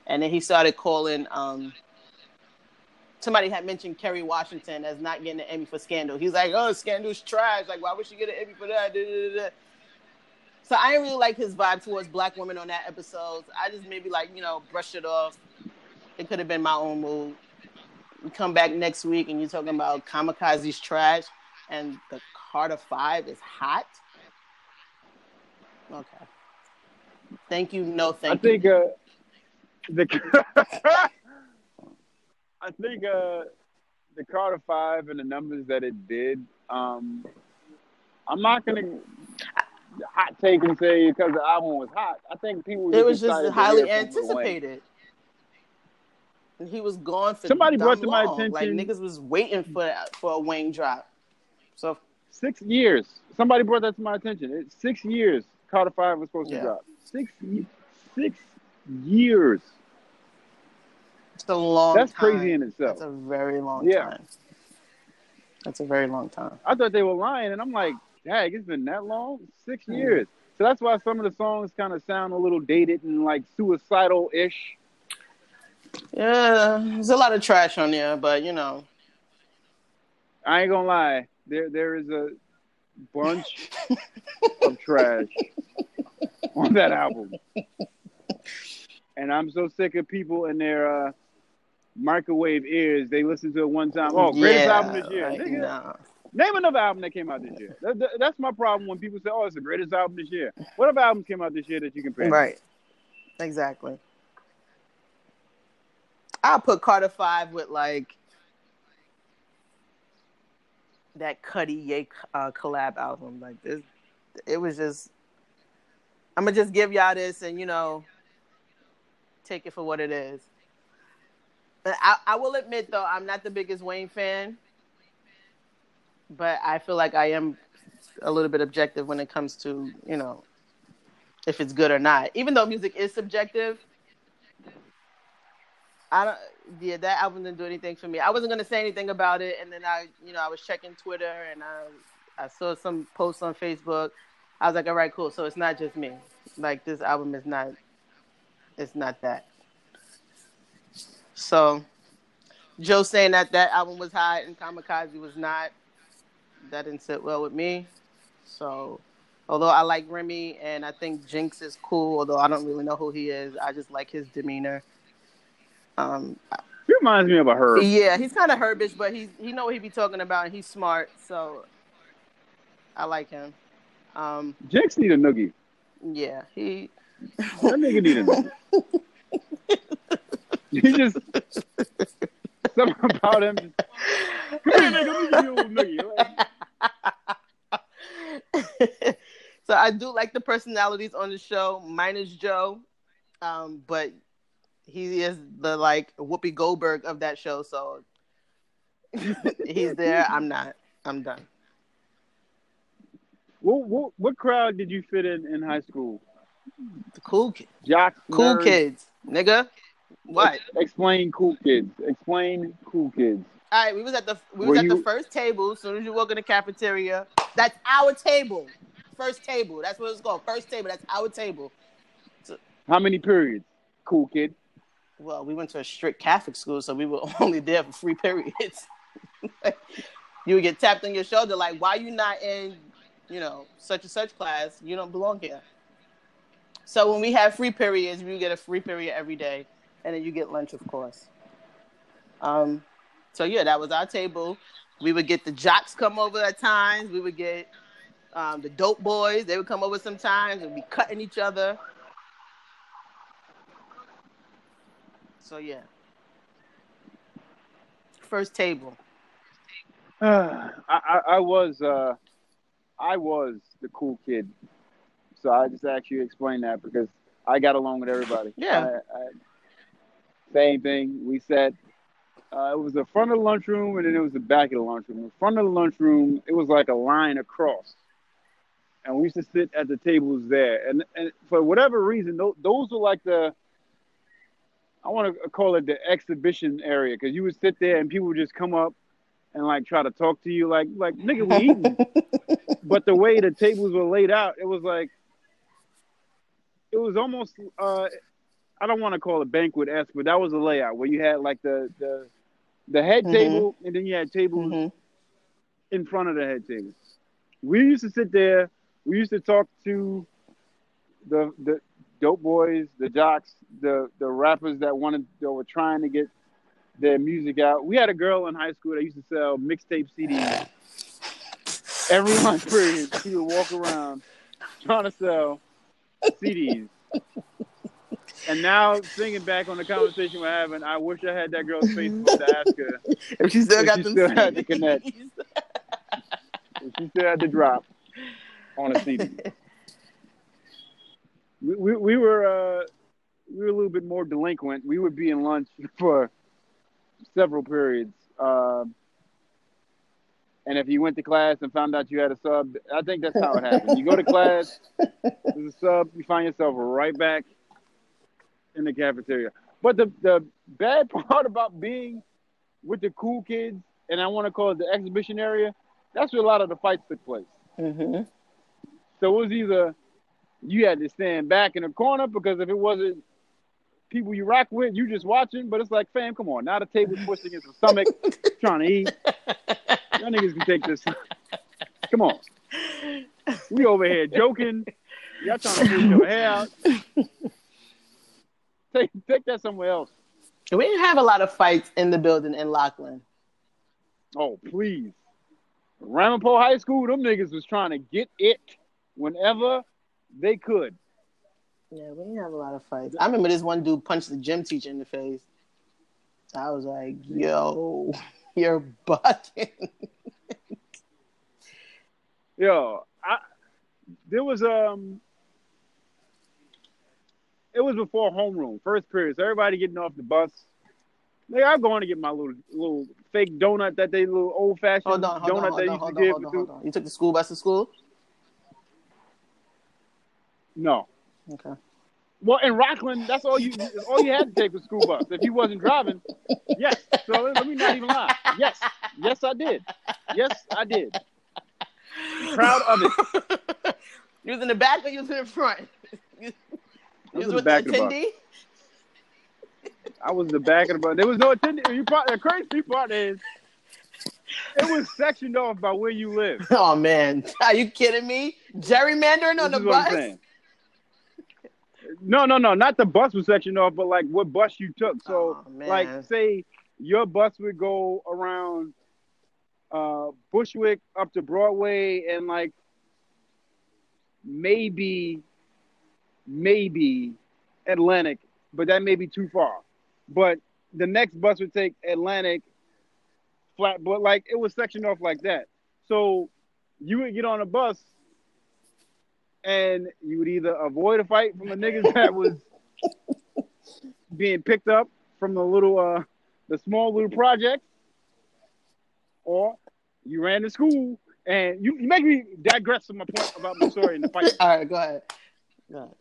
and then he started calling. Um, somebody had mentioned Kerry Washington as not getting an Emmy for Scandal. He's like, "Oh, Scandal's trash. Like, why would she get an Emmy for that?" So I didn't really like his vibe towards black women on that episode. I just maybe like you know brushed it off. It could have been my own mood. We come back next week and you're talking about Kamikaze's trash and the Carter Five is hot. Okay. Thank you. No, I thank you. think uh, the (laughs) I think uh, the Carter Five and the numbers that it did. Um, I'm not gonna hot take and say because the album was hot. I think people It was just highly hear from Lil Wayne. anticipated. And he was gone for Somebody brought to my long. Like attention- niggas was waiting for for a Wayne drop. So Six years. Somebody brought that to my attention. It's six years. Carter Five was supposed Yeah. to drop. Six, six years. it's a long. That's time. crazy in itself. That's a very long Yeah. time. That's a very long time. I thought they were lying, and I'm like, dang, it's been that long? Six Mm. years. So that's why some of the songs kind of sound a little dated and like suicidal ish. Yeah, there's a lot of trash on there, but you know, I ain't gonna lie. There there is a bunch (laughs) of trash on that album. And I'm so sick of people in their uh, microwave ears. They listen to it one time. Oh, greatest yeah, album this year. like, Nigga, nah. Name another album that came out this year. That- that- that's my problem when people say, "Oh, it's the greatest album this year." What other albums came out this year that you can compare? Right. Exactly. I'll put Carter Five with like that Cudi Ye uh, collab album. Like this, it was just. I'm gonna just give y'all this, and you know, take it for what it is. I, I will admit, though, I'm not the biggest Wayne fan, but I feel like I am a little bit objective when it comes to you know if it's good or not. Even though music is subjective, I don't. Yeah, that album didn't do anything for me. I wasn't gonna say anything about it, and then I, you know, I was checking Twitter and I, I saw some posts on Facebook. I was like, all right, cool. So it's not just me. Like this album is not. It's not that. So, Joe saying that that album was hot and Kamikaze was not. That didn't sit well with me. So, although I like Remy and I think Jinx is cool, although I don't really know who he is, I just like his demeanor. Um, he reminds me of a herb. Yeah, he's kind of herbish, but he's he know what he be talking about. he's smart, so I like him. Um, Jinx need a noogie. Yeah, he. That nigga need a noogie. (laughs) he just something about him. Nigga, let me give you a noogie. (laughs) so I do like the personalities on the show, minus Joe. Um, but he is the like Whoopi Goldberg of that show. So he's there. I'm not. I'm done. What, what what crowd did you fit in in high school? The cool kids. Jocks, Cool nerds? kids, nigga. What? Explain cool kids. Explain cool kids. All right, we was at the we Were was at the first table. As soon as you walk in the cafeteria, that's our table. First table. That's what it's called. First table. That's our table. How many periods? Cool kid. Well, we went to a strict Catholic school, so we were (laughs) only there for free periods. (laughs) you would get tapped on your shoulder, like, "Why you not in, you know, such and such class? You don't belong here." So when we have free periods, we would get a free period every day, and then you get lunch, of course. Um, so yeah, that was our table. We would get the jocks come over at times. We would get um, the dope boys. They would come over sometimes and be cutting each other. So yeah. First table. (sighs) I, I I was uh I was the cool kid. So I just actually explain that because I got along with everybody. Yeah. I, I, same thing. We sat. Uh, it was the front of the lunchroom, and then it was the back of the lunchroom. The front of the lunchroom, it was like a line across, and we used to sit at the tables there. And and for whatever reason, those, those were like the I want to call it the exhibition area because you would sit there and people would just come up and like try to talk to you like like nigga we eating. (laughs) but the way the tables were laid out, it was like it was almost uh I don't want to call it banquet esque, but that was a layout where you had like the the the head Mhm. table and then you had tables Mhm. in front of the head table. We used to sit there. We used to talk to the the dope boys, the jocks, the the rappers that wanted that were trying to get their music out. We had a girl in high school that used to sell mixtape CDs. Every (laughs) lunch period, she would walk around trying to sell CDs. And now, thinking back on the conversation we're having, I wish I had that girl's Facebook to ask her (laughs) If she still If got she them still had the connect. if she still had to drop on a CD. (laughs) we, we, we were uh, we were a little bit more delinquent. We would be in lunch (laughs) for several periods. Um and if you went to class and found out you had a sub, I think that's how it happened. You go to class, there's a sub, you find yourself right back in the cafeteria. But the, the bad (laughs) part about being with the cool kids, and I want to call it the exhibition area, that's where a lot of the fights took place. hmm So it was either you had to stand back in the corner because if it wasn't people you rock with, you just watching. But it's like, fam, come on. Now the table's pushed against the stomach, (laughs) trying to eat. Y'all niggas can take this. Come on. We over here joking. Y'all trying to push your hair out. Take take that somewhere else. We didn't have a lot of fights in the building in Lockland. Oh, please. Ramapo High School, them niggas was trying to get it whenever they could. Yeah, we didn't have a lot of fights. I remember this one dude punched the gym teacher in the face. I was like, yo, (laughs) you're bucking. Yo, I there was um it was before homeroom, first period. So everybody getting off the bus. Like I'm going to get my little little fake donut that they little old fashioned Hold on, hold donut on, hold they on, used hold to on, give hold on, hold on. You took the school bus to school? No. Okay. Well, in Rockland, that's all you all you had to take was school bus. If you wasn't driving, yes. So let me not even lie. Yes, yes, I did. Yes, I did. I'm proud of it. (laughs) you was in the back or you was in the front? (laughs) You, I was was in the back the of the bus. I was in the back of the bus. There was no attendant. You part, the crazy part is, it was sectioned off by where you live. (laughs) Oh man, are you kidding me? Gerrymandering on This the is what I'm bus? No, no, no, not the bus was sectioned off, but like what bus you took. So, Oh, like, say your bus would go around uh, Bushwick up to Broadway and like maybe, maybe Atlantic, but that may be too far. But the next bus would take Atlantic, flat, but like it was sectioned off like that. So you would get on a bus and you would either avoid a fight from the niggas that was being picked up from the little uh the small little project, or you ran to school and you, you make me digress from my point about my story in the fight. (laughs) All right, go ahead. Go ahead.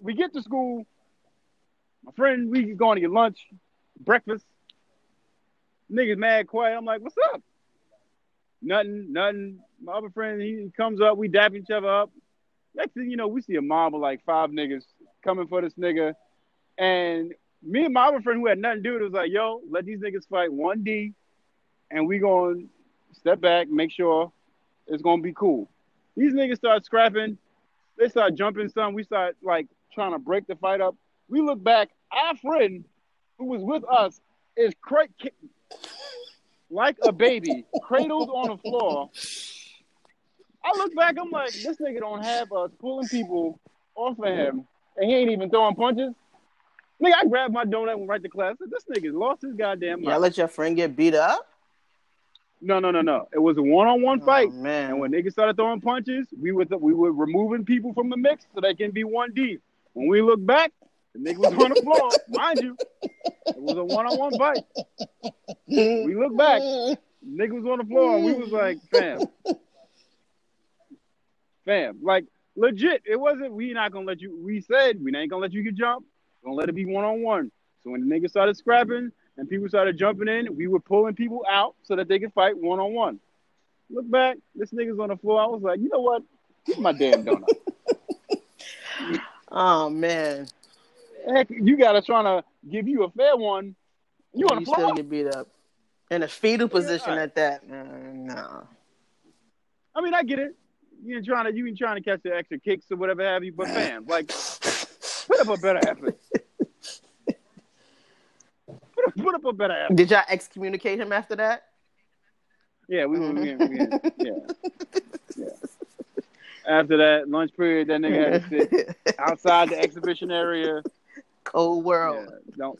We get to school, my friend, we going to get lunch, breakfast. Niggas mad quiet. I'm like, what's up? Nothing, nothing. My other friend, he comes up, we dap each other up. Next thing you know, we see a mob of like five niggas coming for this nigga. And me and my other friend who had nothing to do it was like, yo, let these niggas fight 1D and we to step back, make sure it's to be cool. These niggas start scrapping. They start jumping some. We start like trying to break the fight up. We look back. Our friend who was with us is cra- like a baby, cradled on the floor. I look back, I'm like, this nigga don't have us pulling people off of him, and he ain't even throwing punches. Nigga, I grabbed my donut and went right to class. Said, this nigga lost his goddamn mind. Y'all let your friend get beat up? No, no, no, no. It was a one-on-one Oh, fight, man. and when niggas started throwing punches, we were we were removing people from the mix so they can be one D. When we look back, the nigga was on the floor, (laughs) mind you. It was a one-on-one fight. We look back, (laughs) nigga was on the floor, and we was like, fam, fam, like legit. It wasn't. We not gonna let you. We said we ain't gonna let you get jumped. Gonna let it be one-on-one. So when the niggas started scrapping and people started jumping in, we were pulling people out so that they could fight one-on-one. Look back, this nigga's on the floor. I was like, you know what? Give my damn donut. (laughs) Oh man. Heck, you got us trying to give you a fair one. You on the still get beat up. In a fetal position Yeah. at that. Mm, man, no. I mean, I get it. You ain't trying to you ain't trying to catch the extra kicks or whatever have you, but fam, (laughs) like put up a better effort. Put up, put up a better effort. Did y'all excommunicate him after that? Yeah, we were. We, Mhm. we, we, yeah, (laughs) yeah. After that lunch period, that nigga had to sit outside the exhibition area. Cold Yeah, world. don't.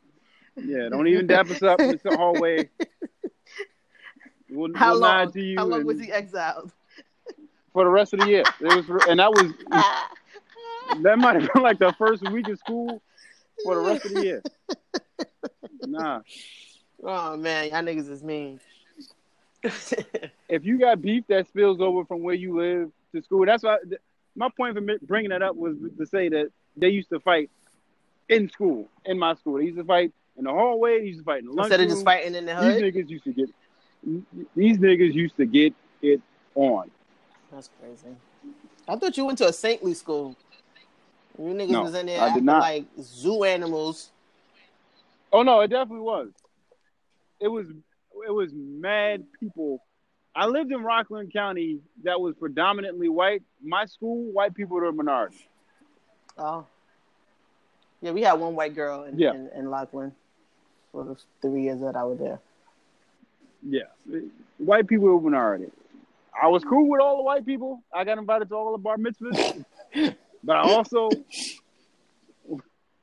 Yeah, don't even dap us up in the hallway. We'll, How we'll nod long? to you How long and- was he exiled? For the rest of the year. It was, and that was (laughs) that might have been like the first week of school for the rest of the year. (laughs) Nah, oh man, y'all niggas is mean. if you got beef that spills over from where you live to school, that's why my point for bringing that up was to say that they used to fight in school, in my school. They used to fight in the hallway. They used to fight in the lunch Instead of just fighting in the hood, These niggas used to get. These niggas used to get it on. That's crazy. I thought you went to a saintly school. You niggas No, was in there I did acting not. like zoo animals. Oh no, it definitely was. It was it was mad people. I lived in Rockland County that was predominantly white. My school, white people were a minority. Oh. Yeah, we had one white girl in, Yeah. in, in Lockland for the three years that I was there. Yeah, white people were a minority. I was cool with all the white people. I got invited to all the bar mitzvahs, (laughs) but I also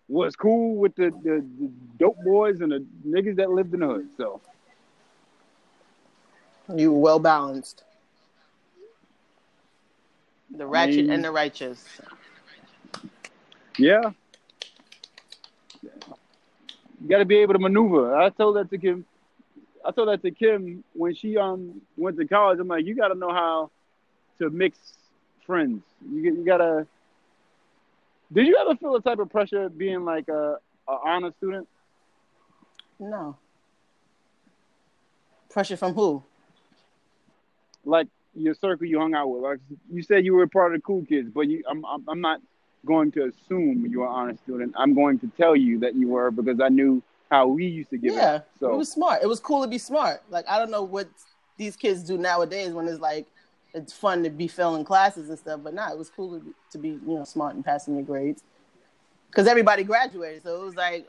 was cool with the, the, the dope boys and the niggas that lived in the hood. So You well balanced. The ratchet mean- and the righteous. Yeah. You got to be able to maneuver. I told that to Kim. I told that to Kim when she um went to college. I'm like, you got to know how to mix friends. You get- you got to. Did you ever feel the type of pressure being like a, a honor student? No. Pressure from who? Like your circle you hung out with. Like you said, you were part of the cool kids, but you, I'm, I'm, I'm not going to assume you were an honor student. I'm going to tell you that you were because I knew how we used to give yeah, it. So it was smart. It was cool to be smart. Like I don't know what these kids do nowadays when it's like it's fun to be failing classes and stuff, but nah, it was cool to be, to be you know smart and passing your grades because everybody graduated. So it was like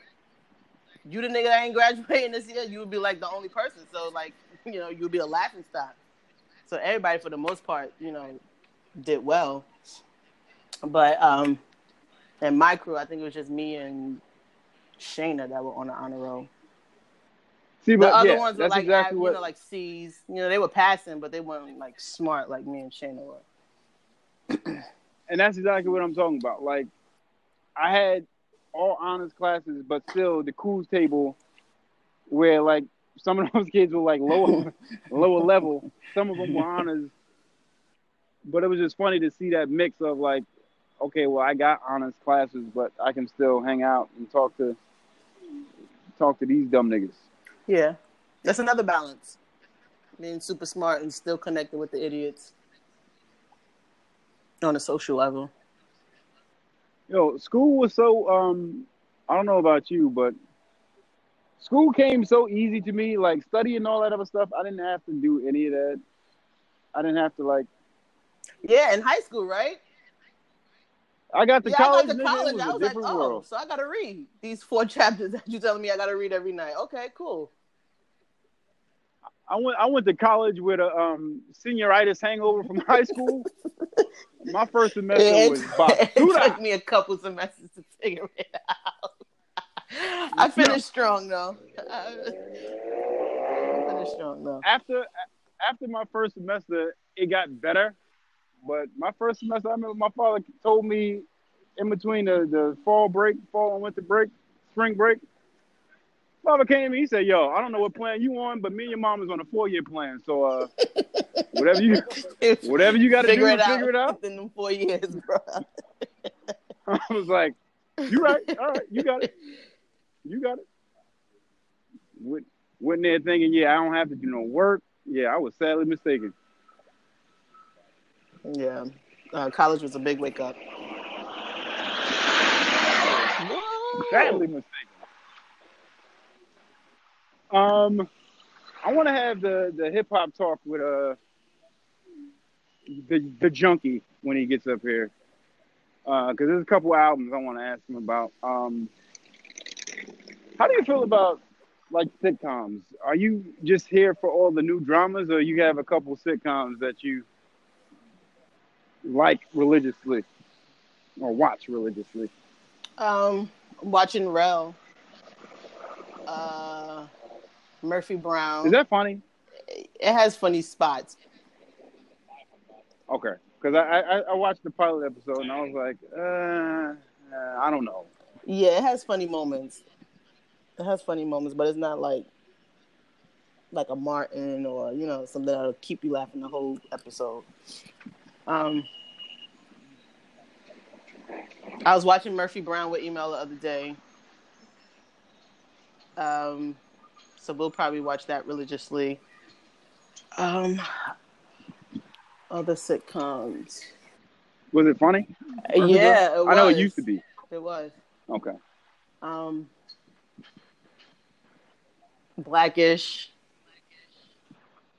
you the nigga that ain't graduating this year, you would be like the only person. So like (laughs) you know you would be a laughing stock. So everybody for the most part, you know, did well. But um, and my crew, I think it was just me and Shayna that were on the honor roll. see, The but other yeah, ones were that's like, exactly av- what. you know, like C's. You know, they were passing, but they weren't like smart like me and Shayna were. (clears throat) and that's exactly what I'm talking about. Like, I had all honors classes, but still the cools table, where like some of (laughs) those kids were like lower (laughs) lower level, some of them were honors. But it was just funny to see that mix of like, okay, well I got honors classes, but I can still hang out and talk to talk to these dumb niggas. Yeah, that's another balance. Being super smart and still connected with the idiots on a social level. Yo, school was so um I don't know about you, but school came so easy to me, like studying all that other stuff. I didn't have to do any of that. I didn't have to like Yeah, in high school, right? I got to yeah, college, I got to college. I was like, oh, world. so I got to read these four (laughs) chapters that you're telling me I got to read every night. Okay, cool. I went I went to college with a um senioritis hangover from high school. (laughs) My first semester It, was (laughs) it took me a couple semesters to figure it out. I finished strong though. I finished strong though. after after my first semester, it got better. But my first semester, I remember my father told me in between the, the fall break, fall and winter break, spring break. Father came to me, he said, Yo, I don't know what plan you on, but me and your mom is on a four year plan. So uh (laughs) whatever you whatever you gotta do it figure it out. within them four years, bro. (laughs) I was like, You right, all right, you got it. You got it. Went, went there thinking, yeah, I don't have to do no work. Yeah, I was sadly mistaken. Yeah, uh, college was a big wake up. Sadly mistaken. Um, I want to have the the hip hop talk with uh the the junkie when he gets up here, because there's a couple albums I want to ask him about. Um, how do you feel about like sitcoms? Are you just here for all the new dramas, or you have a couple sitcoms that you like religiously or watch religiously? Um, watching Rel, uh, Murphy Brown. Is that funny? it has funny spots. Okay, because I, I I watched the pilot episode and I was like, uh, uh, I don't know. Yeah, it has funny moments. It has funny moments, but it's not like like a Martin or you know something that'll keep you laughing the whole episode. Um, I was watching Murphy Brown with email the other day. Um, so we'll probably watch that religiously. Um, other sitcoms. Was it funny? Yeah, it I know it used to be. It was. Okay. Um, Blackish.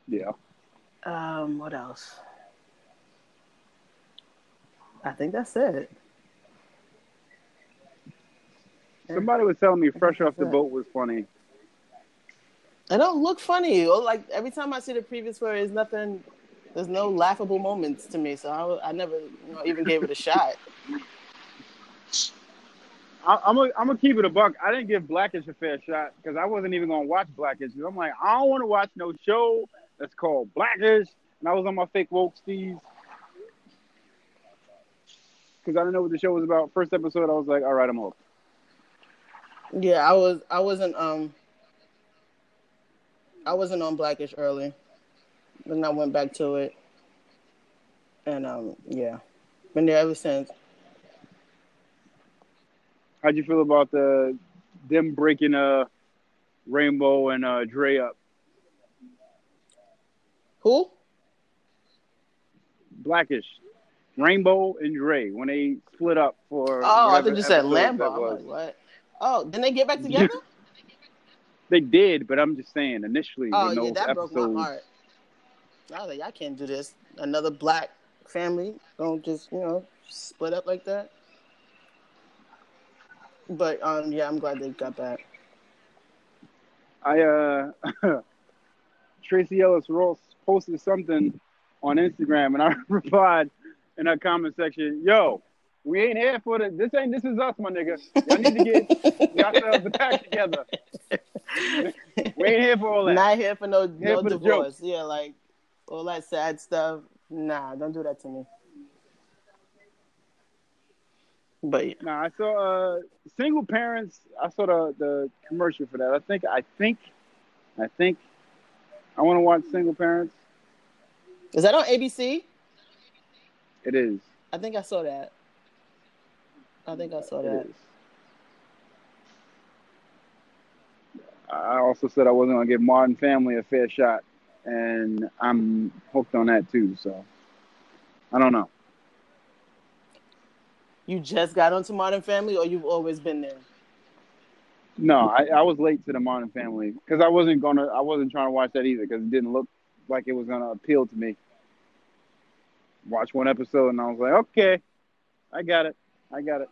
Yeah. Um, what else? I think that's it. Somebody was telling me Fresh Off the Yeah. Boat was funny. It don't look funny. Like every time I see the previous for it, there's nothing. There's no laughable moments to me, so I, I never you know, even gave it a (laughs) shot. I, I'm gonna I'm gonna keep it a buck. I didn't give Blackish a fair shot because I wasn't even gonna watch Blackish. I'm like, I don't want to watch no show that's called Blackish, and I was on my fake woke steez because I didn't know what the show was about. First episode, I was like, all right, I'm hooked. Yeah, I was. I wasn't. Um, I wasn't on Blackish early. Then I went back to it, and um, yeah, been there ever since. How'd you feel about the them breaking uh Rainbow and uh Dre up? Who? Blackish, Rainbow and Dre when they split up for. Oh, I thought you said Lambo. Was. like, what? Oh, didn't they get back together? They did, but I'm just saying initially oh, yeah, that episodes. broke my heart. I was like, I can't do this. Another black family don't just you know split up like that. But um, yeah, I'm glad they got back. I uh (laughs) Tracee Ellis Ross posted something on Instagram and I (laughs) replied in that comment section, yo, we ain't here for the this ain't this is us, my nigga. Y'all need to get (laughs) yourselves back together. we ain't here for all that. Not here for no Here no for the divorce. Yeah, like all that sad stuff. Nah, don't do that to me. But yeah. Nah, I saw uh, single parents. I saw the the commercial for that. I think I think I think I want to watch single parents. is that on ABC? It is. I think I saw that. I think I saw that. It is. I also said I wasn't gonna give Modern Family a fair shot, and I'm hooked on that too. So I don't know. You just got onto Modern Family, or you've always been there? No, I, I was late to the Modern Family because I wasn't gonna. I wasn't trying to watch that either because it didn't look like it was gonna appeal to me. Watch one episode and I was like, okay, I got it. I got it.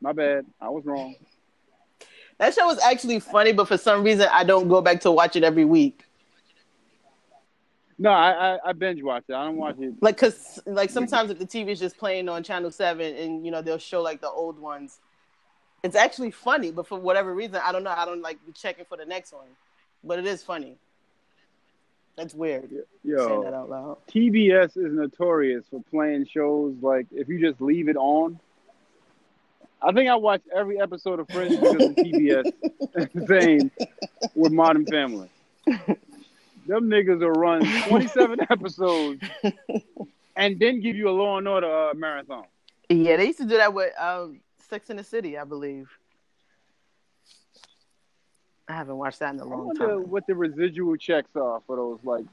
My bad. I was wrong. That show was actually funny, but for some reason, I don't go back to watch it every week. No, I, I, I binge watch it. I don't watch it. Like, cause like sometimes if the TV is just playing on Channel Seven, and you know they'll show like the old ones, it's actually funny. But for whatever reason, I don't know. I don't like be checking for the next one, but it is funny. That's weird. Saying that out loud. TBS is notorious for playing shows like if you just leave it on. I think I watched every episode of Friends because of TBS thing (laughs) (laughs) with Modern Family. Them niggas will run 27 (laughs) episodes and then give you a Law and Order uh, marathon. Yeah, they used to do that with um, Sex in the City, I believe. I haven't watched that in a I long wonder time. what the residual checks are for those like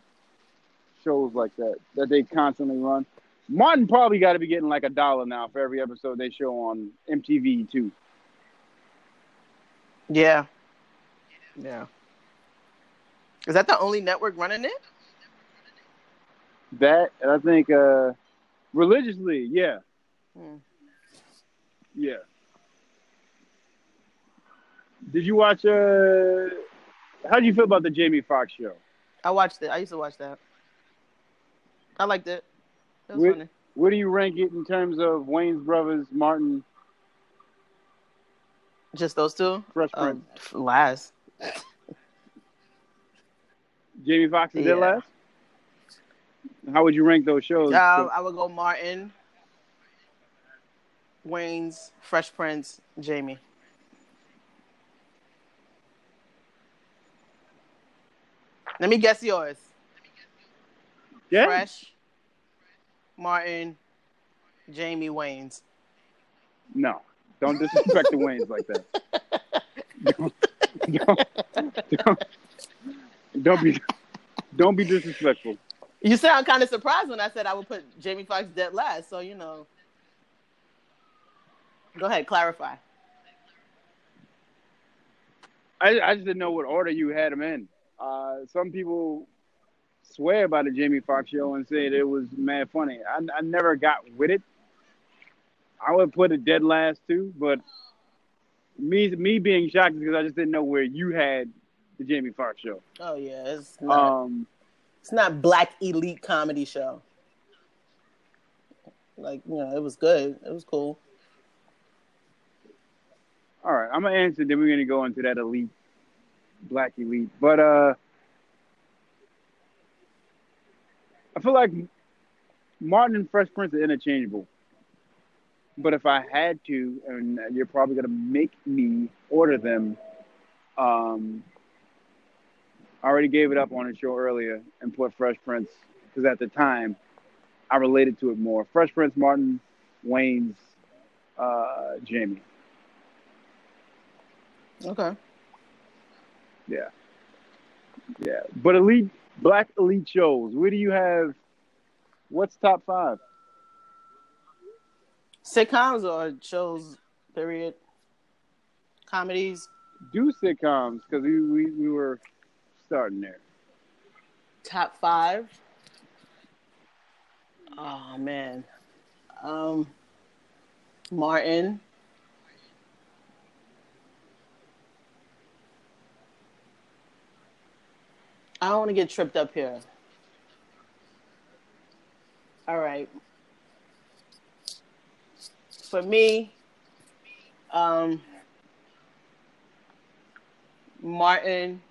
shows like that that they constantly run. Martin probably got to be getting like a dollar now for every episode they show on MTV too. Yeah, yeah. Is that the only network running it? That and I think uh religiously, yeah, Hmm. yeah. Did you watch? uh How do you feel about the Jamie Foxx show? I watched it. I used to watch that. I liked it. It was Where, funny. where do you rank it in terms of Wayans brothers, Martin, Just those two. Fresh Prince? Um, last. Jamie Foxx is yeah. last. How would you rank those shows? Um, I would go Martin, Wayans, Fresh Prince, Jamie. Let me guess yours. yeah, Fresh, Martin, Jamie, Wayne's. no, don't disrespect the Waynes like that. Don't, don't, don't, don't be, don't be disrespectful. You sound kind of surprised when I said I would put Jamie Foxx dead last. So you know. Go ahead, clarify. I, I just didn't know what order you had them in. Uh, some people swear by the Jamie Foxx show and say that it was mad funny. I, I never got with it. I would put it dead last too, but me me being shocked because I just didn't know where you had the Jamie Foxx show. Oh yeah, it's not. Um, it's not black elite comedy show. Like you know, it was good. It was cool. all right, I'm gonna answer. Then we're gonna go into that elite, black elite. But uh, I feel like Martin and Fresh Prince are interchangeable. But if I had to, and you're probably gonna make me order them, um, I already gave it up on a show earlier and put Fresh Prince because at the time I related to it more. Fresh Prince, Martin, Wayne's, uh, Jamie. Okay. Yeah. Yeah. But elite black elite shows, where do you have what's top five? Sitcoms or shows, period. Comedies. Do sitcoms because we, we, we were starting there. Top five. Oh man. Um Martin. I don't want to get tripped up here. All right. For me, um, Martin.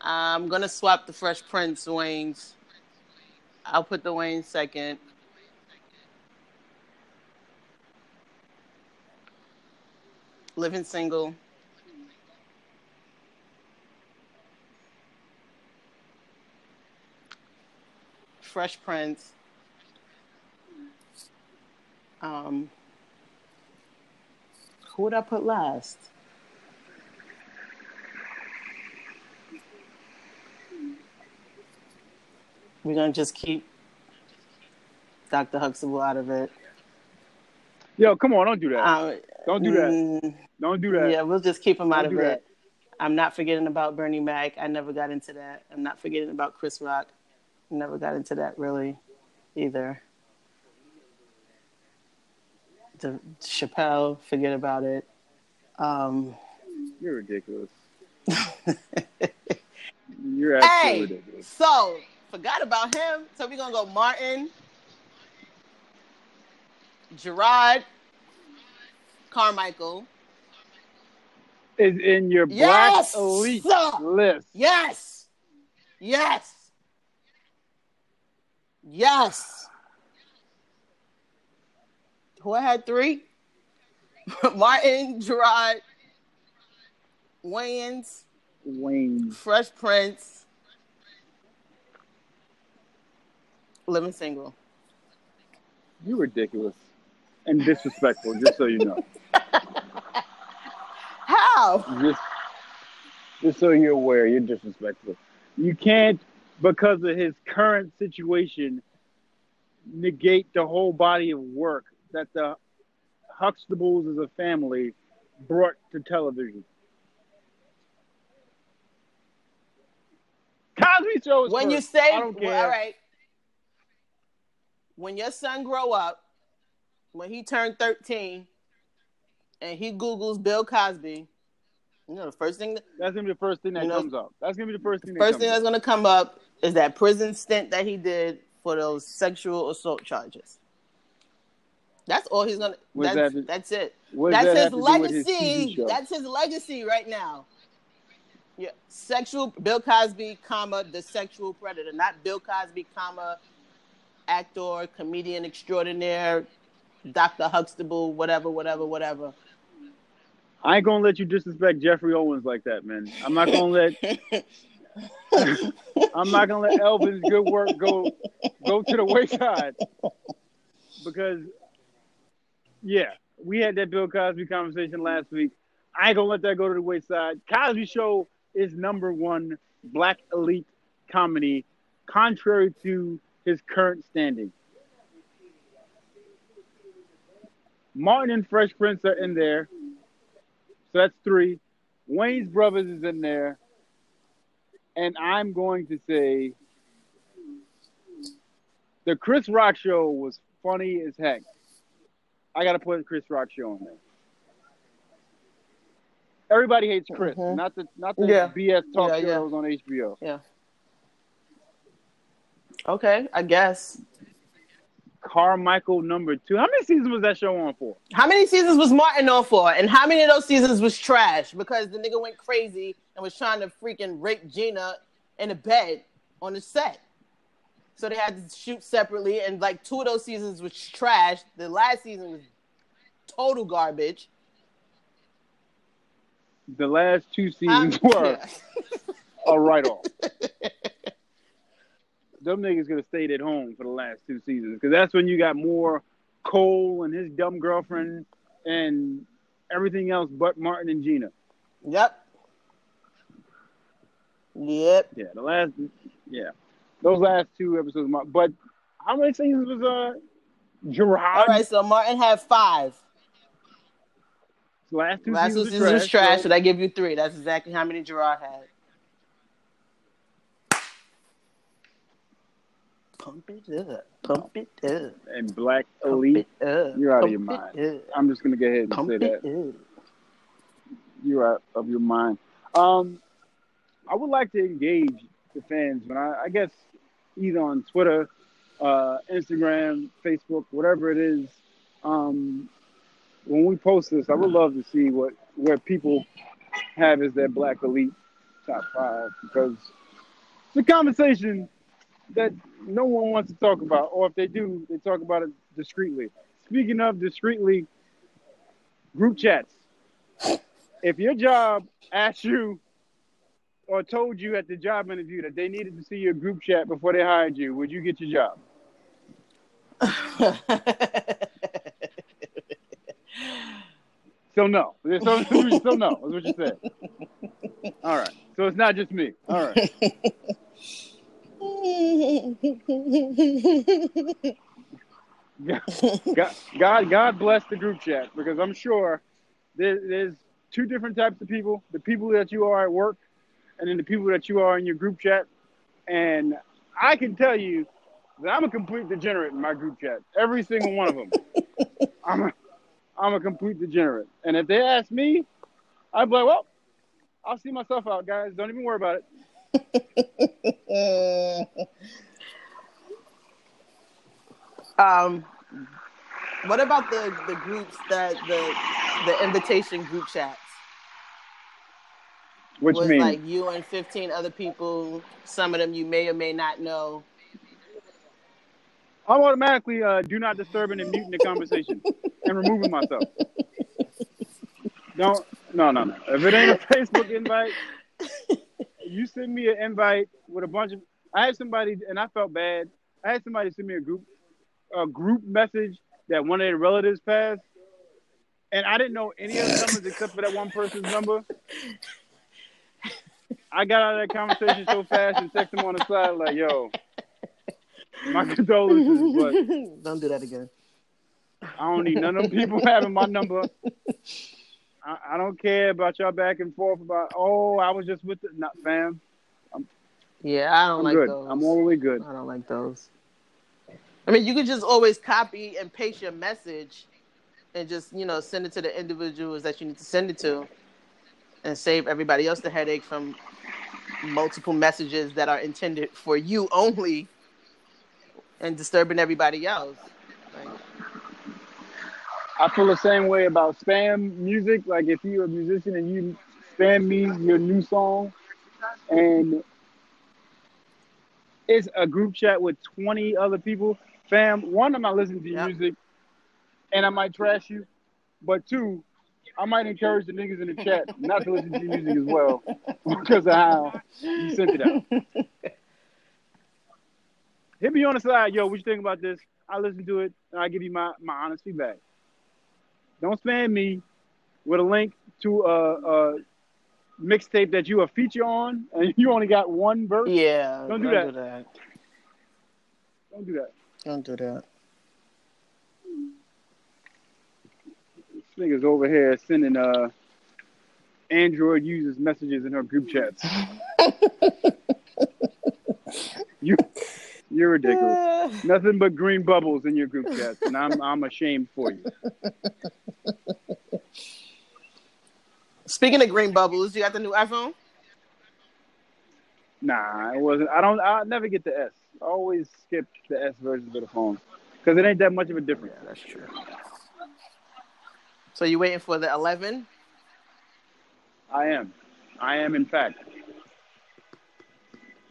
I'm gonna swap the Fresh Prince wings. I'll put the Wayne second. Living Single. Fresh Prince. Um, who would I put last? We're gonna just keep Dr. Huxtable out of it. Yo, come on, don't do that. Um, don't do that. mm, don't do that. Yeah, we'll just keep him out Don't of it. that. I'm not forgetting about Bernie Mac. I never got into that. I'm not forgetting about Chris Rock. Never got into that really either. The Chappelle, forget about it. Um, You're ridiculous. (laughs) You're absolutely hey, ridiculous. so forgot about him. So we're gonna go Martin, Jerrod, Carmichael. Is in your Yes! black elite list. Yes. Yes. Yes. Who I had three? (laughs) Martin, Jerrod, Wayans, Wayne. Fresh Prince, Living Single. You're ridiculous and disrespectful, just so you know. (laughs) How? Just, just so you're aware, you're disrespectful. You can't, because of his current situation, negate the whole body of work that the Huxtables as a family brought to television. Cosby Show When you say, I don't care. well, all right, when your son grow up, when he turned 13, and he Googles Bill Cosby, you know, the first thing, That's gonna be the first thing that You know, comes up. That's gonna be the first thing. That first comes thing up. that's to come up is that prison stint that he did for those sexual assault charges. That's all he's gonna. That's, that- that's it. That's that his have to do with his legacy. That's his legacy right now. Yeah, sexual Bill Cosby, comma the sexual predator, not Bill Cosby, comma actor, comedian extraordinaire, Doctor Huxtable, whatever, whatever, whatever. I ain't gonna let you disrespect Geoffrey Owens like that, man. I'm not gonna let (laughs) I'm not gonna let Elvin's good work go go to the wayside because yeah, we had that Bill Cosby conversation last week. I ain't gonna let that go to the wayside. Cosby Show is number one black elite comedy, contrary to his current standing. Martin and Fresh Prince are in there. So that's three. Wayans Brothers is in there. And I'm going to say the Chris Rock show was funny as heck. I got to put the Chris Rock show on there. Everybody hates Chris, Mhm. not the not the Yeah. BS talk Yeah, yeah. shows on HBO. Yeah. Okay, I guess. Carmichael number two. How many seasons was that show on for? How many seasons was Martin on for? And how many of those seasons was trash because the nigga went crazy and was trying to freaking rape Gina in a bed on the set? So they had to shoot separately, and like two of those seasons was trash. The last season was total garbage. The last two seasons were (laughs) yeah. a write off. (laughs) Them niggas could have stayed at home for the last two seasons because that's when you got more Cole and his dumb girlfriend and everything else but Martin and Gina. Yep. Yep. Yeah, the last, yeah, those last two episodes. But how many seasons was uh Jerrod? All right, so Martin had five. last two Last two seasons, seasons was trash, so- so that give you three. That's exactly how many Jerrod had. Pump it up, pump it up, and Black pump Elite. You're out of your mind. I'm just gonna go ahead and Pump say that up. you're out of your mind. Um, I would like to engage the fans, but I, I guess either on Twitter, uh, Instagram, Facebook, whatever it is. Um, when we post this, I would love to see what where people have as their Black Elite top five because it's a conversation that no one wants to talk about, or if they do, they talk about it discreetly. Speaking of discreetly, group chats. if your job asked you or told you at the job interview that they needed to see your group chat before they hired you, would you get your job? (laughs) So no. So, (laughs) so no. That's what you said. All right. So it's not just me. All right. (laughs) God, God, God bless the group chat because I'm sure there, there's two different types of people: the people that you are at work, and then the people that you are in your group chat. And I can tell you that I'm a complete degenerate in my group chat. Every single one of them. (laughs) I'm a, I'm a complete degenerate. And if they ask me, I'd be like, well, I'll see myself out, guys. Don't even worry about it. (laughs) um, what about the the groups that the the invitation group chats? Which was mean? like you and fifteen other people. Some of them you may or may not know. I'm automatically uh, do not disturb and muting the conversation and removing myself. Don't no no no. If it ain't a (laughs) Facebook invite, you send me an invite with a bunch of. I had somebody and I felt bad. I had somebody send me a group a group message that one of their relatives passed, and I didn't know any of the numbers except for that one person's number. I got out of that conversation so fast and texted him on the side like, "Yo, my (laughs) condolences, but don't do that again. I don't need none of them people having my number. I, I, don't care about y'all back and forth about. Oh, I was just with the not fam. I'm, yeah, I don't I'm like good. those. I'm all the way good. I don't like those. I mean, you could just always copy and paste your message, and just you know send it to the individuals that you need to send it to, and save everybody else the headache from multiple messages that are intended for you only and disturbing everybody else. Like, I feel the same way about spam music. Like if you're a musician and you spam me your new song, and it's a group chat with 20 other people, fam, one, I'm not listening to your yep. music, and I might trash you, but two, I might encourage the niggas in the chat not to listen to your music as well (laughs) because of how you sent it out. (laughs) Hit me on the side, yo. What you think about this? I listen to it and I give you my, my honest feedback. Don't spam me with a link to a, a mixtape that you a feature on and you only got one verse. Yeah, don't do, don't that. do that. Don't do that. Don't do that. This nigga's over here sending uh Android users messages in her group chats. (laughs) you you're ridiculous. Ah. Nothing but green bubbles in your group chats, and I'm I'm ashamed for you. Speaking of green bubbles, you got the new iPhone? Nah, it wasn't. I don't. I never get the S. I always skip the S versions of the phone because it ain't that much of a difference. Yeah, that's true. So you waiting for the 11? I am. I am, in fact.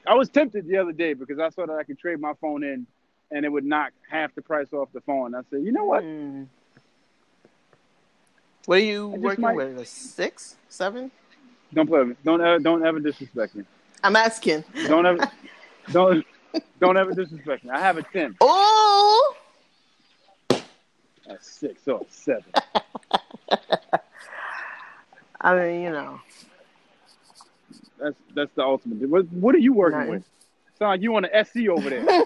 I was tempted the other day because I saw that I could trade my phone in and it would knock half the price off the phone. I said, you know what? Mm. What are you working might... with? A six, seven? Don't play with me. Don't ever, don't ever disrespect me. I'm asking. Don't ever, (laughs) don't, don't ever disrespect me. I have a ten. Oh. A six or seven. (laughs) I mean, you know. That's that's the ultimate. What what are you working Nothing. with? Sound like you on the SE over there. (laughs)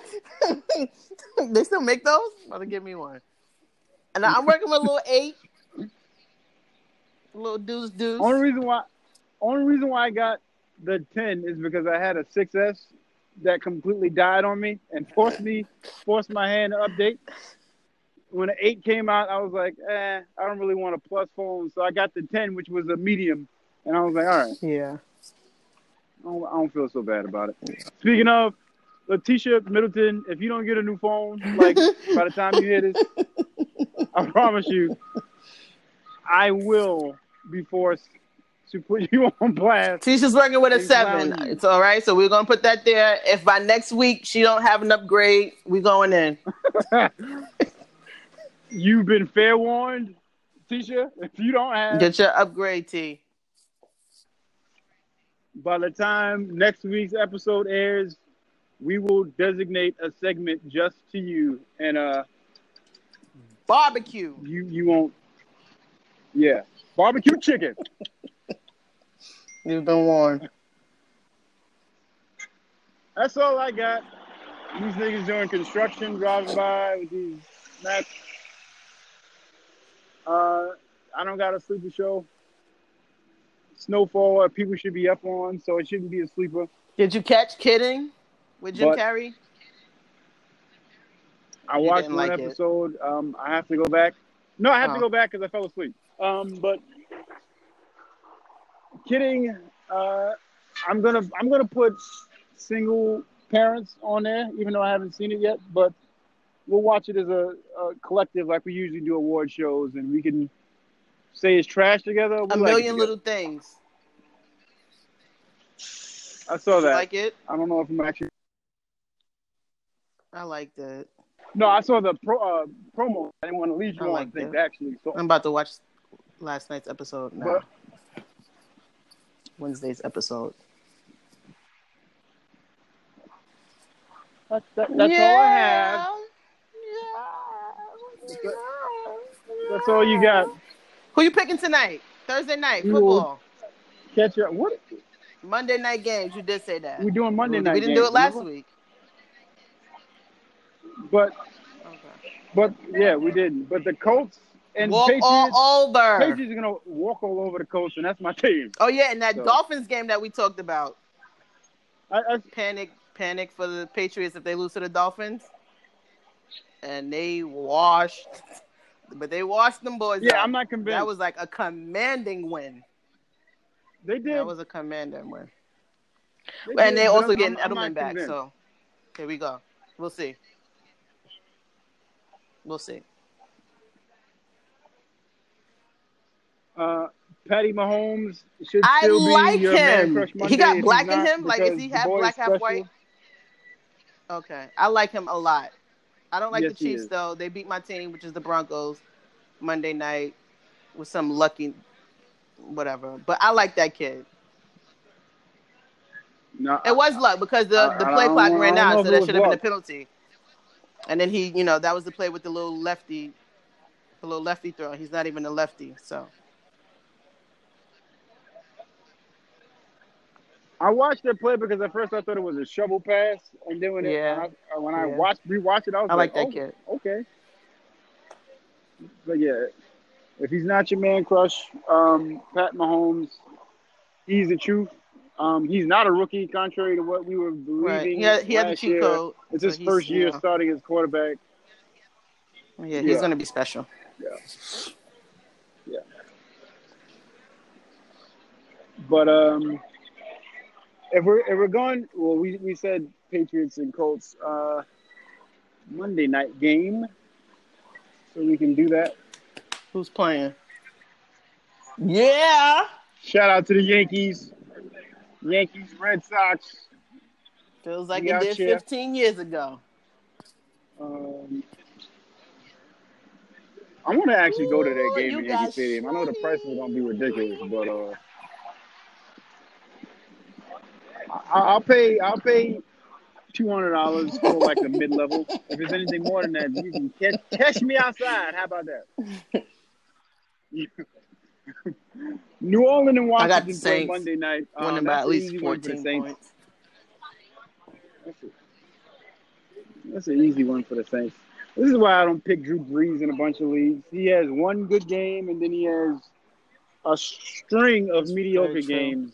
they still make those? Mother, give me one. And I'm working with a little eight, a little deuce deuce. Only reason why, only reason why I got the ten is because I had a 6S that completely died on me and forced me, forced my hand to update. When the eight came out, I was like, eh, I don't really want a plus phone, so I got the ten, which was a medium, and I was like, all right, yeah. I don't, I don't feel so bad about it. Speaking of, Letitia Middleton, if you don't get a new phone, like (laughs) by the time you hear this, I promise you, I will be forced to put you on blast. Tisha's working with a seven. It's all right. So we're gonna put that there. If by next week she don't have an upgrade, we going in. (laughs) You've been fair warned. Tisha, if you don't have, Get your upgrade, T. by the time next week's episode airs, we will designate a segment just to you, and uh, Barbecue. you you won't. Yeah, barbecue chicken. (laughs) You've been warned. That's all I got. These niggas doing construction, driving by with these mats. Uh, I don't got a sleeper show. Snowfall, uh, people should be up on, so it shouldn't be a sleeper. Did you catch Kidding with Jim But- Carrey? I You watched one like episode. Um, I have to go back. No, I have to Oh. go back because I fell asleep. Um, but kidding. Uh, I'm gonna I'm gonna put single parents on there, even though I haven't seen it yet. But we'll watch it as a, a collective, like we usually do award shows, and we can say it's trash together. A like million little things. I saw that. Like it? I don't know if I'm actually. I like it. No, I saw the pro, uh, promo. I didn't want to lead you I on liked things it. actually. So I'm about to watch last night's episode now. But- Wednesday's episode. that's, that, that's all I have. Yeah. That's all you got. Who you picking tonight? Thursday night football. Catch up. What? Monday night games. You did say that. We doing Monday night. We didn't games, do it last week. But Okay. but yeah, we didn't. But the Colts and Walk Patriots, all over. Patriots are gonna walk all over the Colts, and that's my team. Oh yeah, and that So- Dolphins game that we talked about. I, I, Panic, panic for the Patriots if they lose to the Dolphins. And they washed, but they washed them boys. yeah, up. I'm not convinced. That was like a commanding win. they did. That was a commanding win. they and did, they also I'm- getting I'm- I'm Edelman back. convinced. So here we go. We'll see. We'll see. Uh, Patty Mahomes should I still be like your man him. crush He got black in him? Like, is he half black, half white? Okay, I like him a lot. I don't like Yes, the Chiefs though. They beat my team, which is the Broncos, Monday night with some lucky, whatever. But I like that kid. No, It was luck because the, I- the play clock ran out, so that should have been a penalty. And then he, you know, that was the play with the little lefty, the little lefty throw. He's not even a lefty, so I watched that play because at first I thought it was a shovel pass, and then when it, when I, when I watched rewatched it, I was I like like, that oh, kid. okay. But yeah, if he's not your man crush, um, Pat Mahomes, he's the truth. Um, he's not a rookie, contrary to what we were believing. right. He had, he had the cheat year. code. It's his first you year know, starting as quarterback. Yeah, he's Yeah. gonna be special. Yeah. Yeah. But um if we're if we're going well we, we said Patriots and Colts uh Monday night game. So we can do that. Who's playing? Yeah. Shout out to the Yankees. Yankees, Red Sox. Feels like We it did here. 15 years ago. Um I want to actually go to that game in Yankee got Stadium. I know the shorty. price is gonna be ridiculous, but uh, I- I'll pay. I'll pay two hundred dollars for like the mid level. If it's anything more than that, you can catch, catch me outside. How about that? (laughs) New Orleans and I got Washington the play Monday night. Um, winning by at least 14 points. That's, a- that's an easy one for the Saints. This is why I don't pick Drew Brees in a bunch of leagues. He has one good game, and then he has a string of mediocre games.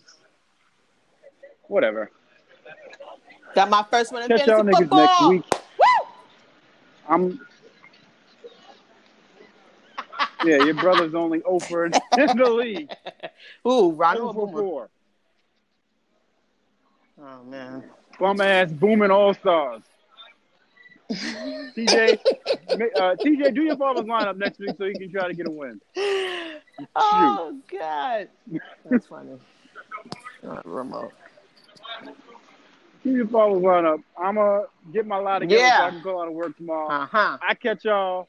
Whatever. Got my first one in Catch y'all fantasy niggas next week. Woo! I'm. Yeah, your brother's only over (laughs) in the league. Ooh, 0 Ronald for Boomer. four. Oh man. Bum ass booming all stars. TJ, (laughs) uh, TJ, do your father's lineup next week so you can try to get a win. Oh God. (laughs) That's funny. Remote. Do your followers on up. I'm gonna get my lot together so I can go out of work tomorrow. Uh huh. I catch y'all